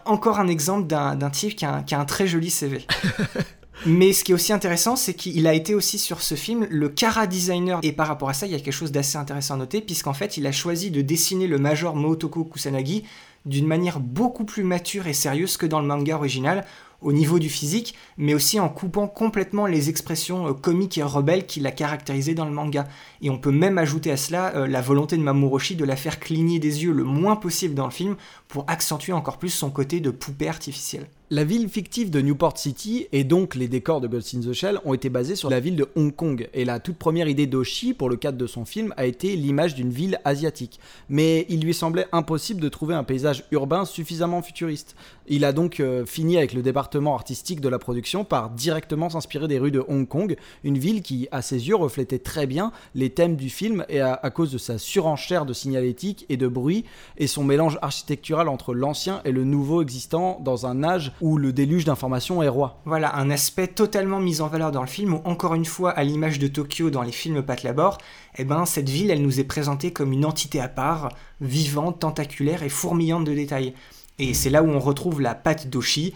encore un exemple d'un type qui a, un, qui a un très joli CV. Mais ce qui est aussi intéressant, c'est qu'il a été aussi sur ce film le Kara designer. Et par rapport à ça, il y a quelque chose d'assez intéressant à noter, puisqu'en fait, il a choisi de dessiner le Major Motoko Kusanagi d'une manière beaucoup plus mature et sérieuse que dans le manga original, au niveau du physique, mais aussi en coupant complètement les expressions euh, comiques et rebelles qui l'a caractérisé dans le manga. Et on peut même ajouter à cela euh, la volonté de Mamorushi de la faire cligner des yeux le moins possible dans le film pour accentuer encore plus son côté de poupée artificielle. La ville fictive de Newport City et donc les décors de Ghost in the Shell ont été basés sur la ville de Hong Kong. Et la toute première idée d'Oshi pour le cadre de son film a été l'image d'une ville asiatique. Mais il lui semblait impossible de trouver un paysage urbain suffisamment futuriste. Il a donc euh, fini avec le département artistique de la production par directement s'inspirer des rues de Hong Kong, une ville qui, à ses yeux, reflétait très bien les thèmes du film et à, à cause de sa surenchère de signalétique et de bruit et son mélange architectural entre l'ancien et le nouveau existant dans un âge où le déluge d'informations est roi. Voilà, un aspect totalement mis en valeur dans le film où, encore une fois, à l'image de Tokyo dans les films Pat Labor, eh ben, cette ville, elle nous est présentée comme une entité à part, vivante, tentaculaire et fourmillante de détails. Et c'est là où on retrouve la patte d'Oshi,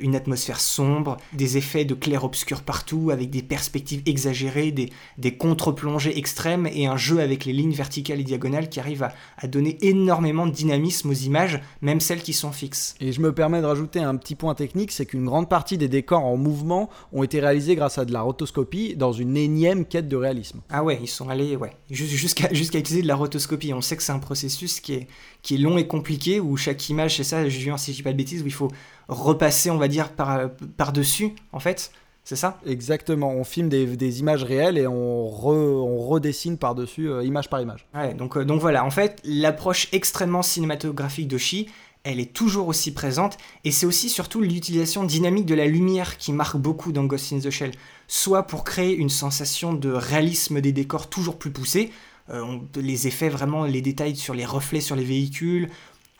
une atmosphère sombre, des effets de clair-obscur partout, avec des perspectives exagérées, des, des contre-plongées extrêmes et un jeu avec les lignes verticales et diagonales qui arrive à, à, donner énormément de dynamisme aux images, même celles qui sont fixes. Et je me permets de rajouter un petit point technique, c'est qu'une grande partie des décors en mouvement ont été réalisés grâce à de la rotoscopie dans une énième quête de réalisme. Ah ouais, ils sont allés ouais, jusqu'à jusqu'à utiliser de la rotoscopie. On sait que c'est un processus qui est, qui est long et compliqué, où chaque image, c'est ça, Julien, si je dis pas de bêtises, où il faut repasser, on va dire, par, par dessus, en fait. C'est ça? Exactement. On filme des, des, images réelles et on, re, on redessine par-dessus, euh, image par image. Ouais, donc, euh, donc voilà, en fait, l'approche extrêmement cinématographique d'Oshi, elle est toujours aussi présente, et c'est aussi surtout l'utilisation dynamique de la lumière qui marque beaucoup dans Ghost in the Shell, soit pour créer une sensation de réalisme des décors toujours plus poussée, euh, on, les effets vraiment, les détails sur les reflets sur les véhicules,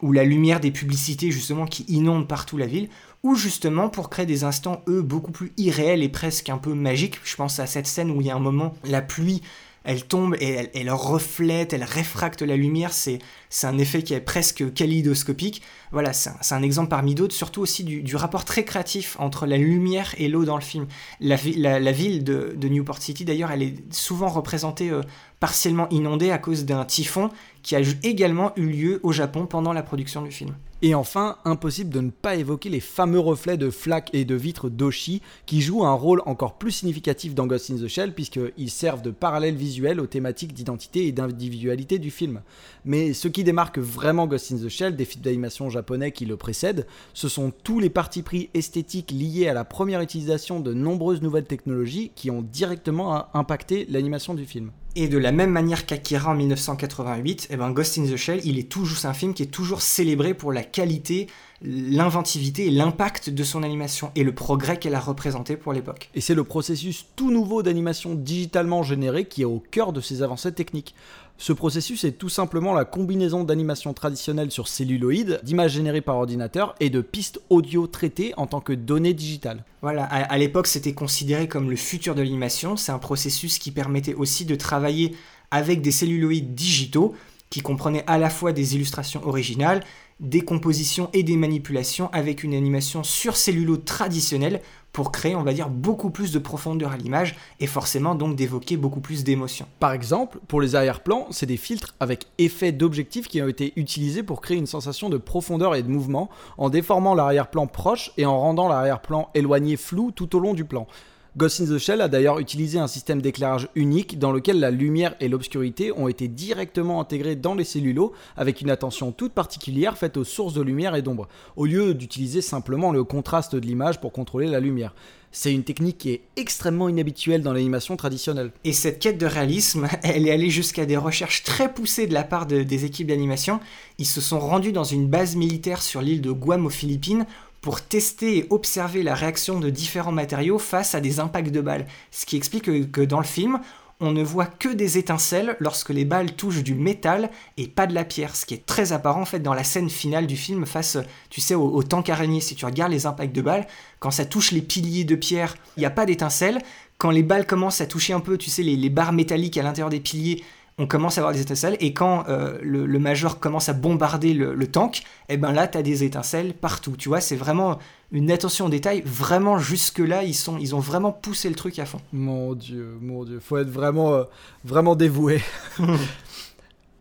ou la lumière des publicités justement qui inondent partout la ville, ou justement pour créer des instants, eux, beaucoup plus irréels et presque un peu magiques. Je pense à cette scène où il y a un moment, la pluie, elle tombe et elle, elle reflète, elle réfracte la lumière, c'est un effet qui est presque kaléidoscopique. Voilà, c'est un, un, exemple parmi d'autres, surtout aussi du, du, rapport très créatif entre la lumière et l'eau dans le film. La, la, la ville de, de, Newport City, d'ailleurs, elle est souvent représentée euh, partiellement inondée à cause d'un typhon qui a également eu lieu au Japon pendant la production du film. Et enfin, impossible de ne pas évoquer les fameux reflets de flaques et de vitres d'Oshi qui jouent un rôle encore plus significatif dans Ghost in the Shell puisqu'ils servent de parallèle visuel aux thématiques d'identité et d'individualité du film. Mais ce qui démarque vraiment Ghost in the Shell des films d'animation japonais qui le précèdent, ce sont tous les partis pris esthétiques liés à la première utilisation de nombreuses nouvelles technologies qui ont directement impacté l'animation du film. Et de la même manière qu'Akira en 1988, eh ben Ghost in the Shell, il est toujours un film qui est toujours célébré pour la qualité, l'inventivité et l'impact de son animation et le progrès qu'elle a représenté pour l'époque. Et c'est le processus tout nouveau d'animation digitalement générée qui est au cœur de ces avancées techniques. Ce processus est tout simplement la combinaison d'animation traditionnelle sur celluloïd, d'images générées par ordinateur et de pistes audio traitées en tant que données digitales. Voilà, à l'époque c'était considéré comme le futur de l'animation, c'est un processus qui permettait aussi de travailler avec des celluloïdes digitaux qui comprenaient à la fois des illustrations originales, des compositions et des manipulations avec une animation sur cellulo traditionnelle pour créer, on va dire, beaucoup plus de profondeur à l'image et forcément donc d'évoquer beaucoup plus d'émotions. Par exemple, pour les arrière-plans, c'est des filtres avec effet d'objectif qui ont été utilisés pour créer une sensation de profondeur et de mouvement en déformant l'arrière-plan proche et en rendant l'arrière-plan éloigné flou tout au long du plan. Ghost in the Shell a d'ailleurs utilisé un système d'éclairage unique dans lequel la lumière et l'obscurité ont été directement intégrés dans les cellulos avec une attention toute particulière faite aux sources de lumière et d'ombre, au lieu d'utiliser simplement le contraste de l'image pour contrôler la lumière. C'est une technique qui est extrêmement inhabituelle dans l'animation traditionnelle. Et cette quête de réalisme, elle est allée jusqu'à des recherches très poussées de la part de, des équipes d'animation. Ils se sont rendus dans une base militaire sur l'île de Guam aux Philippines pour tester et observer la réaction de différents matériaux face à des impacts de balles. Ce qui explique que, dans le film, on ne voit que des étincelles lorsque les balles touchent du métal et pas de la pierre, ce qui est très apparent en fait dans la scène finale du film face, tu sais, au, au tank araignée. Si tu regardes les impacts de balles, quand ça touche les piliers de pierre, il n'y a pas d'étincelles. Quand les balles commencent à toucher un peu, tu sais, les barres métalliques à l'intérieur des piliers, on commence à avoir des étincelles, et quand euh, le, le major commence à bombarder le, le tank, et ben là, t'as des étincelles partout. Tu vois, c'est vraiment une attention au détail. Vraiment, jusque-là, ils, sont, ils ont vraiment poussé le truc à fond. Mon dieu, mon dieu, faut être vraiment, euh, vraiment dévoué.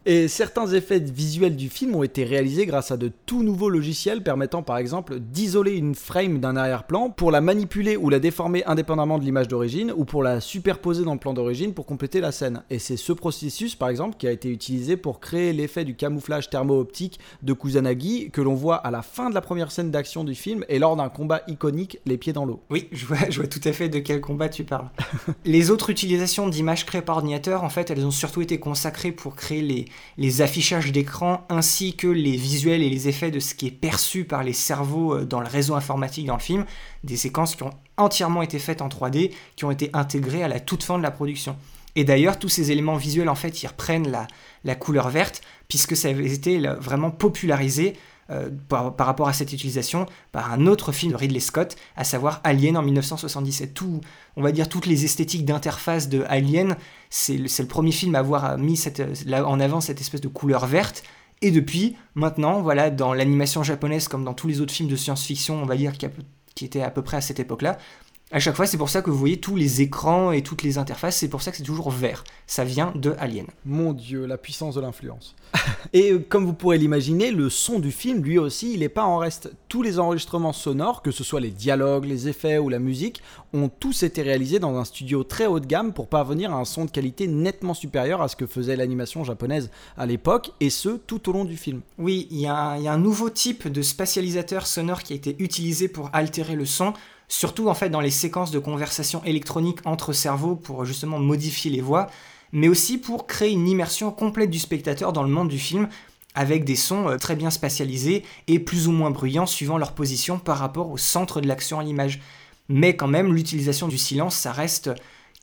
Et certains effets visuels du film ont été réalisés grâce à de tout nouveaux logiciels permettant par exemple d'isoler une frame d'un arrière-plan pour la manipuler ou la déformer indépendamment de l'image d'origine ou pour la superposer dans le plan d'origine pour compléter la scène. Et c'est ce processus par exemple qui a été utilisé pour créer l'effet du camouflage thermo-optique de Kusanagi que l'on voit à la fin de la première scène d'action du film et lors d'un combat iconique les pieds dans l'eau. Oui, je vois, je vois tout à fait de quel combat tu parles. les autres utilisations d'images créées par ordinateur, en fait, elles ont surtout été consacrées pour créer les, les affichages d'écran ainsi que les visuels et les effets de ce qui est perçu par les cerveaux euh, dans le réseau informatique dans le film, des séquences qui ont entièrement été faites en 3D, qui ont été intégrées à la toute fin de la production. Et d'ailleurs, tous ces éléments visuels, en fait, ils reprennent la, couleur verte, puisque ça avait été vraiment popularisé euh, par, rapport à cette utilisation par un autre film de Ridley Scott, à savoir Alien en 1977. Tout, on va dire toutes les esthétiques d'interface de Alien, c'est le, premier film à avoir mis cette, là, en avant cette espèce de couleur verte. Et depuis, maintenant, voilà, dans l'animation japonaise, comme dans tous les autres films de science-fiction, on va dire, qui, a, qui étaient à peu près à cette époque-là, à chaque fois, c'est pour ça que vous voyez tous les écrans et toutes les interfaces, c'est pour ça que c'est toujours vert. Ça vient de Alien. Mon dieu, la puissance de l'influence. et comme vous pourrez l'imaginer, le son du film, lui aussi, il n'est pas en reste. Tous les enregistrements sonores, que ce soit les dialogues, les effets ou la musique, ont tous été réalisés dans un studio très haut de gamme pour parvenir à un son de qualité nettement supérieur à ce que faisait l'animation japonaise à l'époque, et ce, tout au long du film. Oui, il y, y, a un nouveau type de spatialisateur sonore qui a été utilisé pour altérer le son surtout en fait dans les séquences de conversation électronique entre cerveaux pour justement modifier les voix, mais aussi pour créer une immersion complète du spectateur dans le monde du film avec des sons très bien spatialisés et plus ou moins bruyants suivant leur position par rapport au centre de l'action à l'image. Mais quand même, l'utilisation du silence, ça reste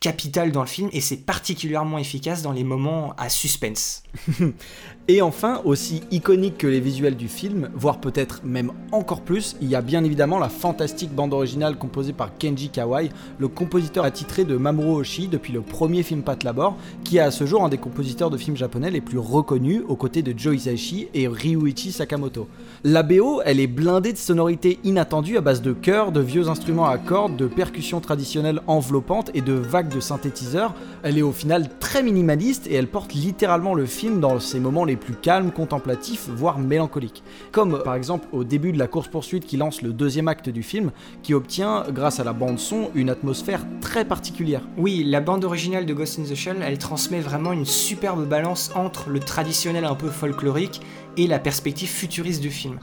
capital dans le film et c'est particulièrement efficace dans les moments à suspense. et enfin, aussi iconique que les visuels du film, voire peut-être même encore plus, il y a bien évidemment la fantastique bande originale composée par Kenji Kawai, le compositeur attitré de Mamoru Oshii depuis le premier film Pat Labor, qui est à ce jour un des compositeurs de films japonais les plus reconnus aux côtés de Joe Hisaishi et Ryuichi Sakamoto. La BO, elle est blindée de sonorités inattendues à base de chœurs, de vieux instruments à cordes, de percussions traditionnelles enveloppantes et de vagues de synthétiseurs, elle est au final très minimaliste et elle porte littéralement le film dans ses moments les plus calmes, contemplatifs, voire mélancoliques. Comme par exemple au début de la course-poursuite qui lance le deuxième acte du film, qui obtient, grâce à la bande-son, une atmosphère très particulière. Oui, la bande originale de Ghost in the Shell, elle transmet vraiment une superbe balance entre le traditionnel un peu folklorique et la perspective futuriste du film.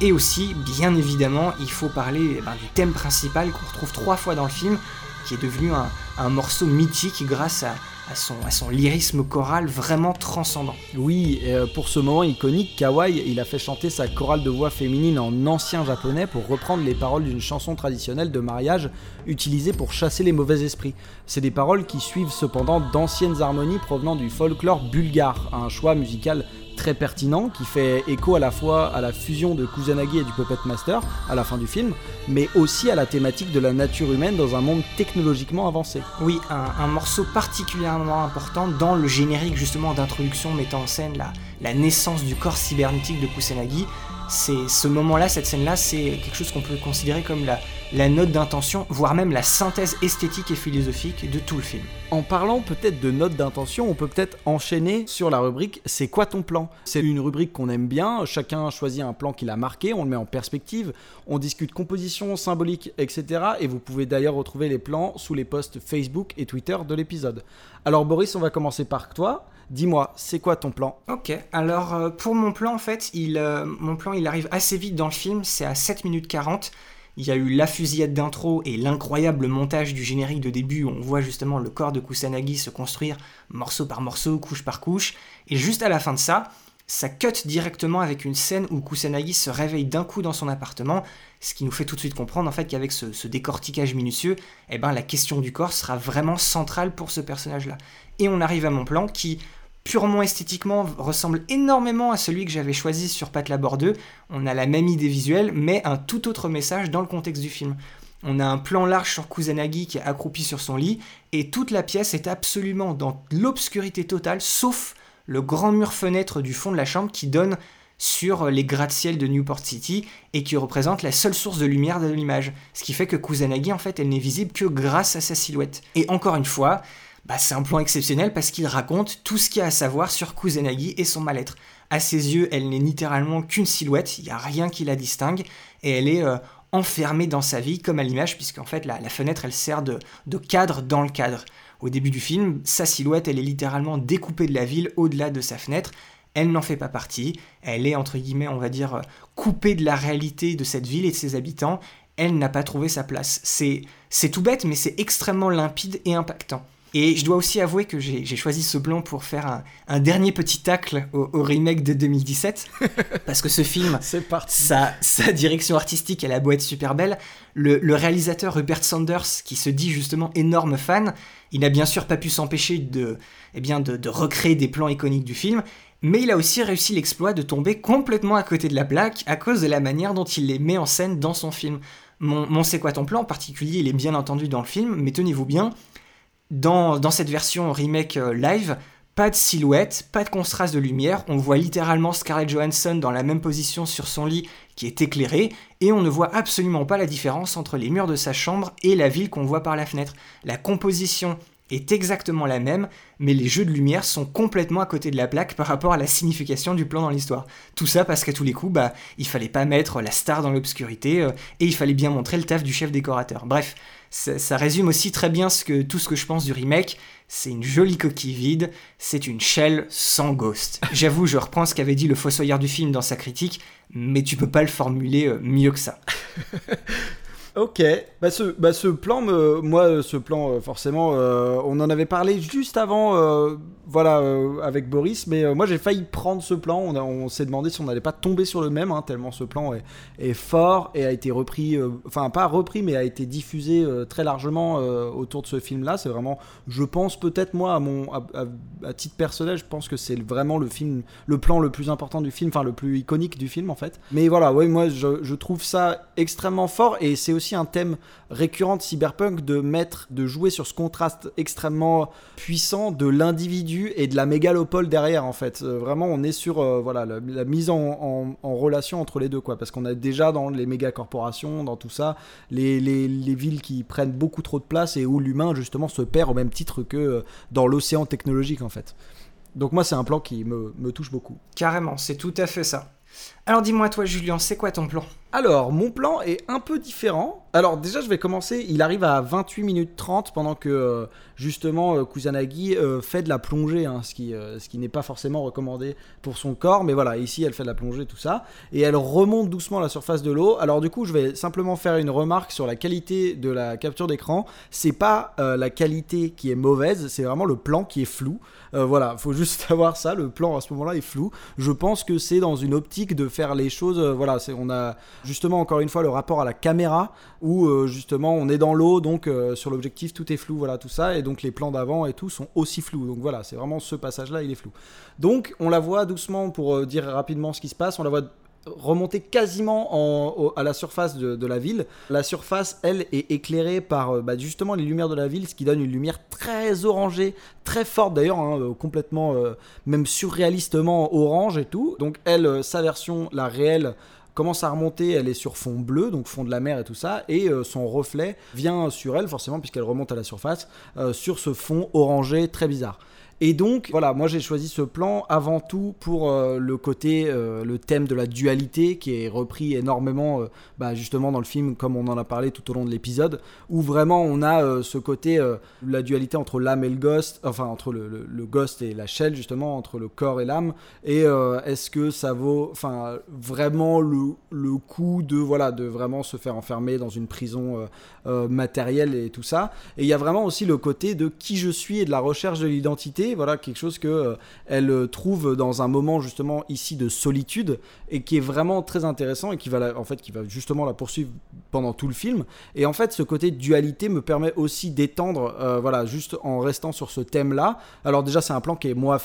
Et aussi, bien évidemment, il faut parler eh ben, du thème principal qu'on retrouve trois fois dans le film, est devenu un, morceau mythique grâce à, à, son, à, son, lyrisme choral vraiment transcendant. Oui, euh, pour ce moment iconique, Kawai, il a fait chanter sa chorale de voix féminine en ancien japonais pour reprendre les paroles d'une chanson traditionnelle de mariage utilisée pour chasser les mauvais esprits. C'est des paroles qui suivent cependant d'anciennes harmonies provenant du folklore bulgare, un choix musical très pertinent qui fait écho à la fois à la fusion de Kusanagi et du Puppet Master à la fin du film, mais aussi à la thématique de la nature humaine dans un monde technologiquement avancé. Oui, un, morceau particulièrement important dans le générique justement d'introduction mettant en scène la, la naissance du corps cybernétique de Kusanagi. C'est ce moment-là, cette scène-là, c'est quelque chose qu'on peut considérer comme la, note d'intention, voire même la synthèse esthétique et philosophique de tout le film. En parlant peut-être de note d'intention, on peut peut-être enchaîner sur la rubrique C'est quoi ton plan? C'est une rubrique qu'on aime bien, chacun choisit un plan qu'il a marqué, on le met en perspective, on discute composition, symbolique, etc. Et vous pouvez d'ailleurs retrouver les plans sous les posts Facebook et Twitter de l'épisode. Alors Boris, on va commencer par toi. Dis-moi, c'est quoi ton plan? Ok, alors euh, pour mon plan en fait, il, euh, mon plan il arrive assez vite dans le film, c'est à 7 minutes 40. Il y a eu la fusillade d'intro et l'incroyable montage du générique de début où on voit justement le corps de Kusanagi se construire morceau par morceau, couche par couche. Et juste à la fin de ça, ça cut directement avec une scène où Kusanagi se réveille d'un coup dans son appartement, ce qui nous fait tout de suite comprendre en fait qu'avec ce, décortiquage minutieux, eh ben, la question du corps sera vraiment centrale pour ce personnage-là. Et on arrive à mon plan qui, purement esthétiquement ressemble énormément à celui que j'avais choisi sur Pat Labor 2. On a la même idée visuelle, mais un tout autre message dans le contexte du film. On a un plan large sur Kusanagi qui est accroupi sur son lit, et toute la pièce est absolument dans l'obscurité totale, sauf le grand mur fenêtre du fond de la chambre qui donne sur les gratte-ciel de Newport City et qui représente la seule source de lumière de l'image. Ce qui fait que Kusanagi, en fait, elle n'est visible que grâce à sa silhouette. Et encore une fois, bah, c'est un plan exceptionnel parce qu'il raconte tout ce qu'il y a à savoir sur Kusanagi et son mal-être. À ses yeux, elle n'est littéralement qu'une silhouette, il n'y a rien qui la distingue, et elle est euh, enfermée dans sa vie, comme à l'image, puisqu'en fait la, fenêtre, elle sert de, de cadre dans le cadre. Au début du film, sa silhouette, elle est littéralement découpée de la ville au-delà de sa fenêtre, elle n'en fait pas partie, elle est entre guillemets, on va dire, euh, coupée de la réalité de cette ville et de ses habitants, elle n'a pas trouvé sa place. C'est tout bête, mais c'est extrêmement limpide et impactant. Et je dois aussi avouer que j'ai, choisi ce plan pour faire un, dernier petit tacle au, remake de 2017, parce que ce film, Sa, sa, direction artistique, elle a beau être super belle, le, réalisateur Rupert Sanders, qui se dit justement énorme fan, il n'a bien sûr pas pu s'empêcher de, eh bien, de recréer des plans iconiques du film, mais il a aussi réussi l'exploit de tomber complètement à côté de la plaque à cause de la manière dont il les met en scène dans son film. Mon, C'est quoi ton plan en particulier, il est bien entendu dans le film, mais tenez-vous bien, dans, cette version remake euh, live, pas de silhouette, pas de contraste de lumière, on voit littéralement Scarlett Johansson dans la même position sur son lit qui est éclairé, et on ne voit absolument pas la différence entre les murs de sa chambre et la ville qu'on voit par la fenêtre. La composition est exactement la même, mais les jeux de lumière sont complètement à côté de la plaque par rapport à la signification du plan dans l'histoire. Tout ça parce qu'à tous les coups, bah, il fallait pas mettre la star dans l'obscurité euh, et il fallait bien montrer le taf du chef décorateur. Bref, ça, résume aussi très bien ce que, tout ce que je pense du remake. C'est une jolie coquille vide, c'est une shell sans ghost. J'avoue, je reprends ce qu'avait dit le fossoyeur du film dans sa critique, mais tu peux pas le formuler euh, mieux que ça. Ok, bah ce, bah plan, moi, ce plan, euh, forcément, euh, on en avait parlé juste avant, euh, voilà, avec Boris, mais moi j'ai failli prendre ce plan. On, s'est demandé si on n'allait pas tomber sur le même, hein, tellement ce plan est, fort et a été repris, enfin pas repris, mais a été diffusé très largement autour de ce film-là. C'est vraiment, je pense peut-être moi, à mon, à, titre personnel, je pense que c'est vraiment le film, le plan le plus important du film, enfin le plus iconique du film en fait. Mais voilà, ouais, moi je trouve ça extrêmement fort et c'est aussi un thème récurrent de Cyberpunk de mettre, de jouer sur ce contraste extrêmement puissant de l'individu et de la mégalopole derrière en fait. Euh, vraiment, on est sur euh, voilà la, mise en, relation entre les deux quoi, parce qu'on a déjà dans les méga corporations, dans tout ça, les, villes qui prennent beaucoup trop de place et où l'humain justement se perd au même titre que euh, dans l'océan technologique en fait. Donc moi c'est un plan qui me touche beaucoup. Carrément, c'est tout à fait ça. Alors dis-moi toi Julien, c'est quoi ton plan? Alors, mon plan est un peu différent. Alors, déjà, je vais commencer. Il arrive à 28 minutes 30 pendant que, euh, justement, euh, Kusanagi euh, fait de la plongée, hein, ce qui, n'est pas forcément recommandé pour son corps. Mais voilà, ici, elle fait de la plongée, tout ça. Et elle remonte doucement à la surface de l'eau. Alors, du coup, je vais simplement faire une remarque sur la qualité de la capture d'écran. C'est pas la qualité qui est mauvaise, c'est vraiment le plan qui est flou. voilà, faut juste savoir ça. Le plan à ce moment-là est flou. Je pense que c'est dans une optique de faire les choses. voilà, c'est on a justement encore une fois le rapport à la caméra où euh, justement on est dans l'eau donc euh, sur l'objectif tout est flou voilà tout ça et donc les plans d'avant et tout sont aussi flous donc voilà c'est vraiment ce passage là il est flou donc on la voit doucement pour euh, dire rapidement ce qui se passe on la voit remonter quasiment à la surface de, la ville. La surface, elle, est éclairée par bah, justement les lumières de la ville, ce qui donne une lumière très orangée, très forte d'ailleurs, hein, complètement, même surréalistement orange et tout. Donc elle, sa version, la réelle, commence à remonter, elle est sur fond bleu, donc fond de la mer et tout ça, et euh, son reflet vient sur elle, forcément, puisqu'elle remonte à la surface, euh, sur ce fond orangé très bizarre. Et donc, voilà, moi j'ai choisi ce plan avant tout pour euh, le côté, euh, le thème de la dualité qui est repris énormément, euh, bah, justement dans le film, comme on en a parlé tout au long de l'épisode, où vraiment on a ce côté, la dualité entre l'âme et le ghost, enfin entre le, ghost et la shell, justement, entre le corps et l'âme. Et est-ce que ça vaut, enfin, vraiment le, le, coup de, voilà, de vraiment se faire enfermer dans une prison matérielle et tout ça? Et il y a vraiment aussi le côté de qui je suis et de la recherche de l'identité voilà quelque chose que euh, elle euh, trouve dans un moment justement ici de solitude et qui est vraiment très intéressant et qui va en fait qui va justement la poursuivre pendant tout le film. Et en fait, ce côté dualité me permet aussi d'étendre, euh, voilà, juste en restant sur ce thème-là. Alors déjà, c'est un plan qui est moi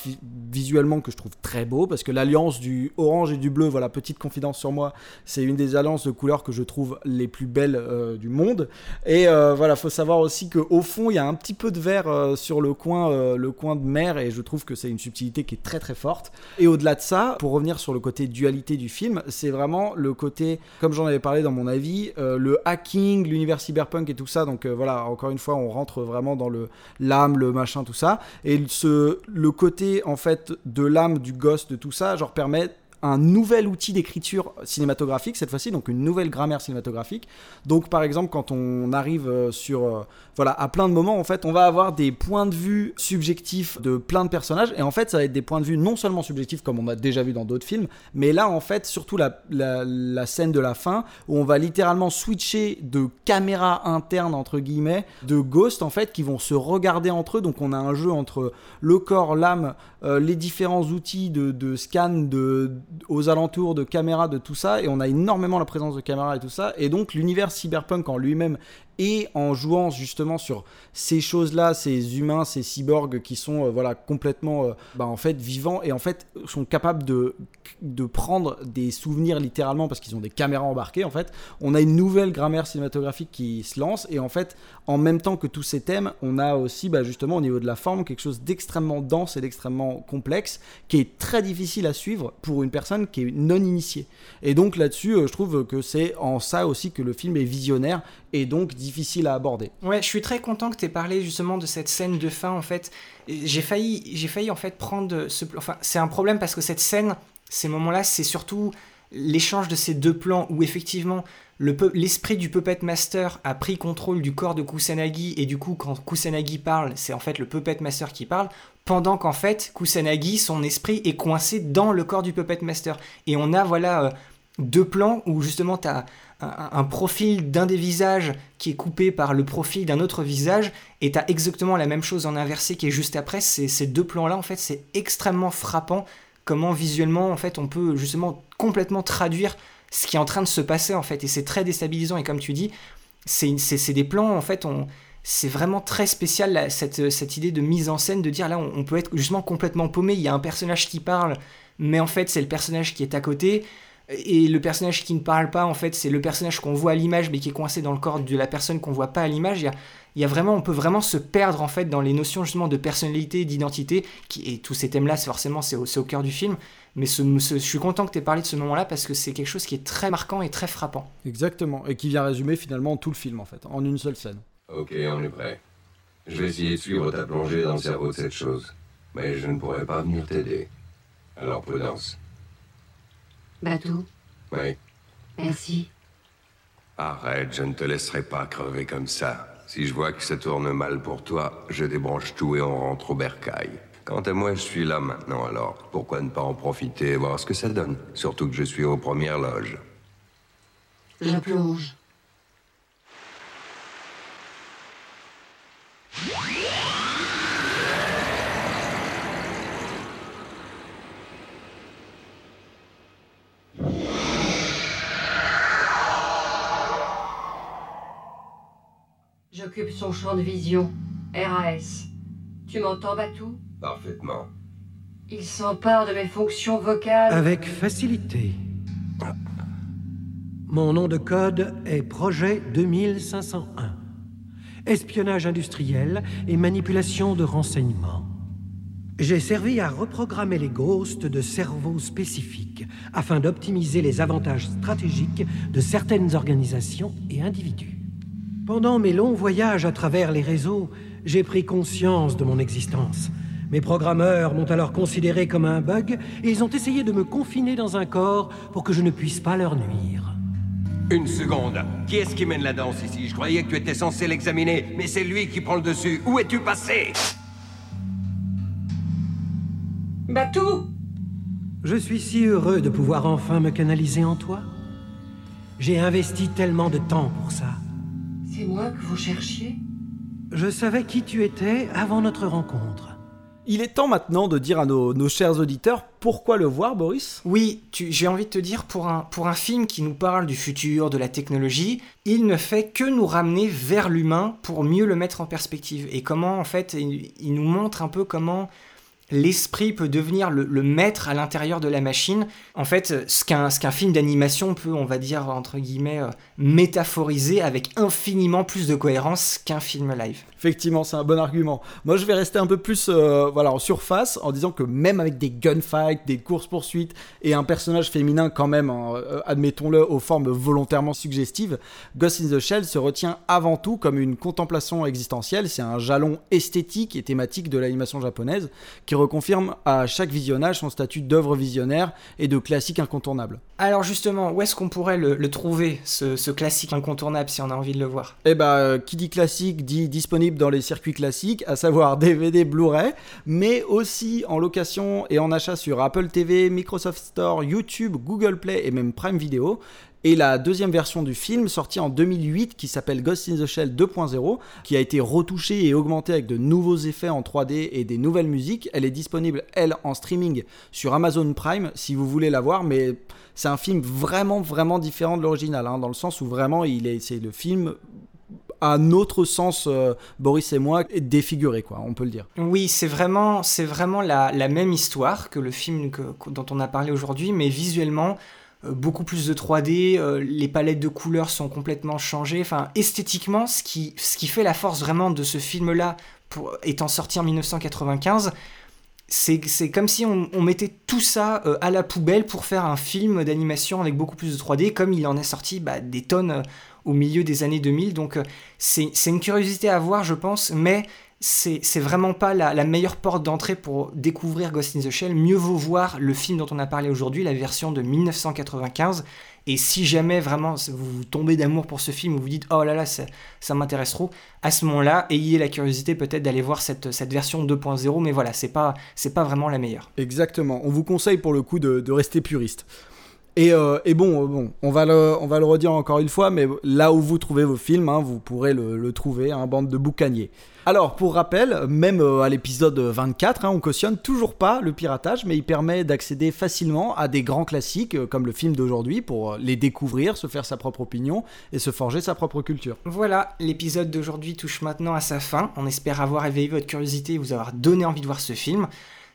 visuellement que je trouve très beau parce que l'alliance du orange et du bleu, voilà, petite confidence sur moi, c'est une des alliances de couleurs que je trouve les plus belles du monde. Et voilà, faut savoir aussi que au fond, il y a un petit peu de vert sur le coin, le coin de et je trouve que c'est une subtilité qui est très très forte. Et au-delà de ça, pour revenir sur le côté dualité du film, c'est vraiment le côté, comme j'en avais parlé dans mon avis, euh, le hacking, l'univers cyberpunk et tout ça. Donc euh, voilà, encore une fois, on rentre vraiment dans le l'âme, le machin, tout ça. Et ce, le côté en fait de l'âme, du ghost, de tout ça, genre permet un nouvel outil d'écriture cinématographique cette fois-ci, donc une nouvelle grammaire cinématographique. Donc par exemple quand on arrive euh, sur euh, voilà à plein de moments en fait, on va avoir des points de vue subjectifs de plein de personnages et en fait ça va être des points de vue non seulement subjectifs comme on a déjà vu dans d'autres films, mais là en fait surtout la, la, scène de la fin où on va littéralement switcher de caméra interne entre guillemets de ghosts en fait qui vont se regarder entre eux. Donc on a un jeu entre le corps, l'âme, euh, les différents outils de, de scan de, aux alentours de caméra, de tout ça, et on a énormément la présence de caméra et tout ça, et donc l'univers cyberpunk en lui-même et en jouant justement sur ces choses-là, ces humains, ces cyborgs qui sont euh, voilà complètement euh, bah, en fait vivants et en fait sont capables de de prendre des souvenirs littéralement parce qu'ils ont des caméras embarquées en fait. On a une nouvelle grammaire cinématographique qui se lance et en fait en même temps que tous ces thèmes, on a aussi bah, justement au niveau de la forme quelque chose d'extrêmement dense et d'extrêmement complexe qui est très difficile à suivre pour une personne qui est non initiée. Et donc là-dessus, euh, je trouve que c'est en ça aussi que le film est visionnaire et donc difficile à aborder. Ouais, je suis très content que tu aies parlé justement de cette scène de fin en fait. J'ai failli, j'ai failli en fait prendre ce, enfin c'est un problème parce que cette scène, ces moments-là, c'est surtout l'échange de ces deux plans où effectivement l'esprit du Puppet Master a pris contrôle du corps de Kusanagi et du coup quand Kusanagi parle, c'est en fait le Puppet Master qui parle pendant qu'en fait Kusanagi son esprit est coincé dans le corps du Puppet Master et on a voilà euh, deux plans où justement tu as un, profil d'un des visages qui est coupé par le profil d'un autre visage et tu as exactement la même chose en inversé qui est juste après. Ces, ces deux plans là en fait c'est extrêmement frappant comment visuellement en fait on peut justement complètement traduire ce qui est en train de se passer en fait. Et c'est très déstabilisant et comme tu dis c'est des plans en fait on c'est vraiment très spécial cette idée de mise en scène de dire là on, on peut être justement complètement paumé. Il y a un personnage qui parle mais en fait c'est le personnage qui est à côté et le personnage qui ne parle pas en fait c'est le personnage qu'on voit à l'image mais qui est coincé dans le corps de la personne qu'on voit pas à l'image il y a, il y a vraiment on peut vraiment se perdre en fait dans les notions justement de personnalité d'identité qui et tous ces thèmes là c'est forcément c'est au, au cœur du film mais ce, ce- je suis content que tu aies parlé de ce moment là parce que c'est quelque chose qui est très marquant et très frappant Exactement, et qui vient résumer finalement tout le film en fait, en une seule scène. Ok, on est prêt. Je vais essayer de suivre ta plongée dans le cerveau de cette chose. Mais je ne pourrai pas venir t'aider. Alors prudence. Batou, Oui. merci. Arrête, je ne te laisserai pas crever comme ça. Si je vois que ça tourne mal pour toi, je débranche tout et on rentre au bercail. Quant à moi, je suis là maintenant alors. Pourquoi ne pas en profiter et voir ce que ça donne? Surtout que je suis aux premières loges. Je plonge. J'occupe son champ de vision. RAS. Tu m'entends, Batou? Parfaitement. Il s'empare de mes fonctions vocales. Avec facilité. Mon nom de code est Projet 2501. Espionnage industriel et manipulation de renseignements. J'ai servi à reprogrammer les ghosts de cerveaux spécifiques afin d'optimiser les avantages stratégiques de certaines organisations et individus. Pendant mes longs voyages à travers les réseaux, j'ai pris conscience de mon existence. Mes programmeurs m'ont alors considéré comme un bug et ils ont essayé de me confiner dans un corps pour que je ne puisse pas leur nuire. Une seconde. Qui est-ce qui mène la danse ici? Je croyais que tu étais censé l'examiner, mais c'est lui qui prend le dessus. Où es-tu passé? Batou Je suis si heureux de pouvoir enfin me canaliser en toi. J'ai investi tellement de temps pour ça. C'est moi que vous cherchiez? Je savais qui tu étais avant notre rencontre. Il est temps maintenant de dire à nos, nos chers auditeurs pourquoi le voir, Boris? Oui, j'ai envie de te dire, pour un, pour un film qui nous parle du futur, de la technologie, il ne fait que nous ramener vers l'humain pour mieux le mettre en perspective. Et comment, en fait, il, il nous montre un peu comment l'esprit peut devenir le, maître à l'intérieur de la machine. En fait, ce qu'un film d'animation peut, on va dire, entre guillemets, métaphoriser avec infiniment plus de cohérence qu'un film live. Effectivement, c'est un bon argument. Moi, je vais rester un peu plus euh, voilà, en surface en disant que même avec des gunfights, des courses-poursuites et un personnage féminin quand même, hein, euh, admettons-le, aux formes volontairement suggestives, Ghost in the Shell se retient avant tout comme une contemplation existentielle. C'est un jalon esthétique et thématique de l'animation japonaise qui reconfirme à chaque visionnage son statut d'œuvre visionnaire et de classique incontournable. Alors justement, où est-ce qu'on pourrait le, le trouver, ce, ce classique incontournable, si on a envie de le voir Eh bah, qui dit classique dit disponible dans les circuits classiques, à savoir DVD, Blu-ray, mais aussi en location et en achat sur Apple TV, Microsoft Store, YouTube, Google Play et même Prime Video. Et la deuxième version du film, sortie en 2008, qui s'appelle Ghost in the Shell 2.0, qui a été retouchée et augmentée avec de nouveaux effets en 3D et des nouvelles musiques. Elle est disponible, elle, en streaming sur Amazon Prime, si vous voulez la voir, mais c'est un film vraiment, vraiment différent de l'original, hein, dans le sens où vraiment, il est, c'est le film à notre sens, euh, Boris et moi, défiguré, quoi, on peut le dire. Oui, c'est vraiment, c'est vraiment la, même histoire que le film dont on a parlé aujourd'hui, mais visuellement, beaucoup plus de 3D, euh, les palettes de couleurs sont complètement changées. Enfin, esthétiquement, ce qui, ce qui fait la force vraiment de ce film-là, étant sorti en 1995, c'est comme si on, mettait tout ça euh, à la poubelle pour faire un film d'animation avec beaucoup plus de 3D, comme il en est sorti bah, des tonnes euh, au milieu des années 2000. Donc euh, c'est une curiosité à voir, je pense, mais c'est vraiment pas la, meilleure porte d'entrée pour découvrir Ghost in the Shell. Mieux vaut voir le film dont on a parlé aujourd'hui, la version de 1995. Et si jamais vraiment vous tombez d'amour pour ce film ou vous dites oh là là ça, m'intéresse trop, à ce moment-là ayez la curiosité peut-être d'aller voir cette, version 2.0, mais voilà c'est pas pas vraiment la meilleure. Exactement. On vous conseille pour le coup de rester puriste. Et, euh, et bon, euh, on, va le, redire encore une fois, mais là où vous trouvez vos films, hein, vous pourrez le, trouver, un bande de boucaniers. Alors, pour rappel, même euh, à l'épisode 24, hein, on cautionne toujours pas le piratage, mais il permet d'accéder facilement à des grands classiques, comme le film d'aujourd'hui, pour les découvrir, se faire sa propre opinion et se forger sa propre culture. Voilà, l'épisode d'aujourd'hui touche maintenant à sa fin. On espère avoir éveillé votre curiosité et vous avoir donné envie de voir ce film.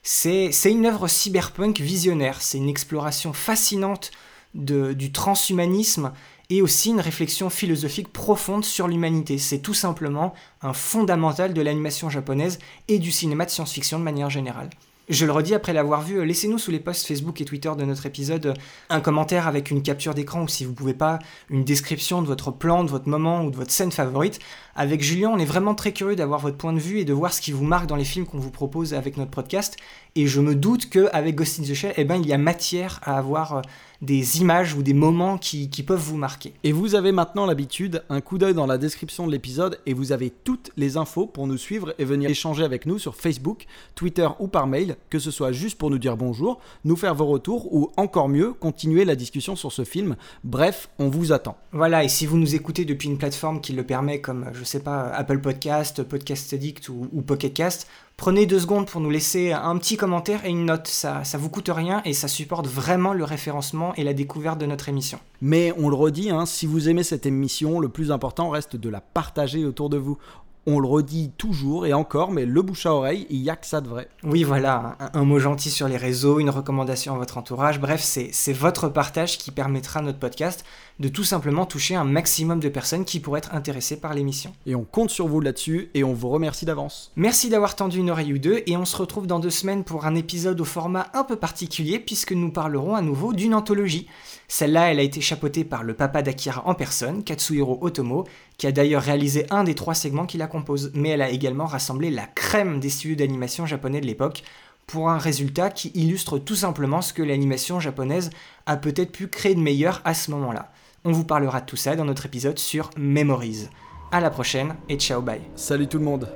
C'est une œuvre cyberpunk visionnaire, c'est une exploration fascinante du transhumanisme et aussi une réflexion philosophique profonde sur l'humanité. C'est tout simplement un fondamental de l'animation japonaise et du cinéma de science-fiction de manière générale. Je le redis après l'avoir vu, laissez-nous sous les posts Facebook et Twitter de notre épisode euh, un commentaire avec une capture d'écran ou si vous pouvez pas, une description de votre plan, de votre moment ou de votre scène favorite. Avec Julien, on est vraiment très curieux d'avoir votre point de vue et de voir ce qui vous marque dans les films qu'on vous propose avec notre podcast. Et je me doute qu'avec Ghost in the Shell, eh ben, il y a matière à avoir euh, des images ou des moments qui, qui peuvent vous marquer. Et vous avez maintenant l'habitude, un coup d'œil dans la description de l'épisode et vous avez toutes les infos pour nous suivre et venir échanger avec nous sur Facebook, Twitter ou par mail, que ce soit juste pour nous dire bonjour, nous faire vos retours ou encore mieux, continuer la discussion sur ce film. Bref, on vous attend. Voilà, et si vous nous écoutez depuis une plateforme qui le permet, comme, je sais pas, Apple Podcast, Podcast Addict ou, ou Pocket Cast, prenez deux secondes pour nous laisser un petit commentaire et une note. Ça, ça vous coûte rien et ça supporte vraiment le référencement et la découverte de notre émission. Mais on le redit, hein, si vous aimez cette émission, le plus important reste de la partager autour de vous. On le redit toujours et encore, mais le bouche à oreille, il n'y a que ça de vrai. Oui, voilà, un, un mot gentil sur les réseaux, une recommandation à votre entourage, bref, c'est c'est votre partage qui permettra à notre podcast de tout simplement toucher un maximum de personnes qui pourraient être intéressées par l'émission. Et on compte sur vous là-dessus et on vous remercie d'avance. Merci d'avoir tendu une oreille ou deux et on se retrouve dans deux semaines pour un épisode au format un peu particulier puisque nous parlerons à nouveau d'une anthologie. Celle-là, elle a été chapeautée par le papa d'Akira en personne, Katsuhiro Otomo, qui a d'ailleurs réalisé un des trois segments qui la composent, mais elle a également rassemblé la crème des studios d'animation japonais de l'époque pour un résultat qui illustre tout simplement ce que l'animation japonaise a peut-être pu créer de meilleur à ce moment-là. On vous parlera de tout ça dans notre épisode sur Memories. À la prochaine et ciao bye. Salut tout le monde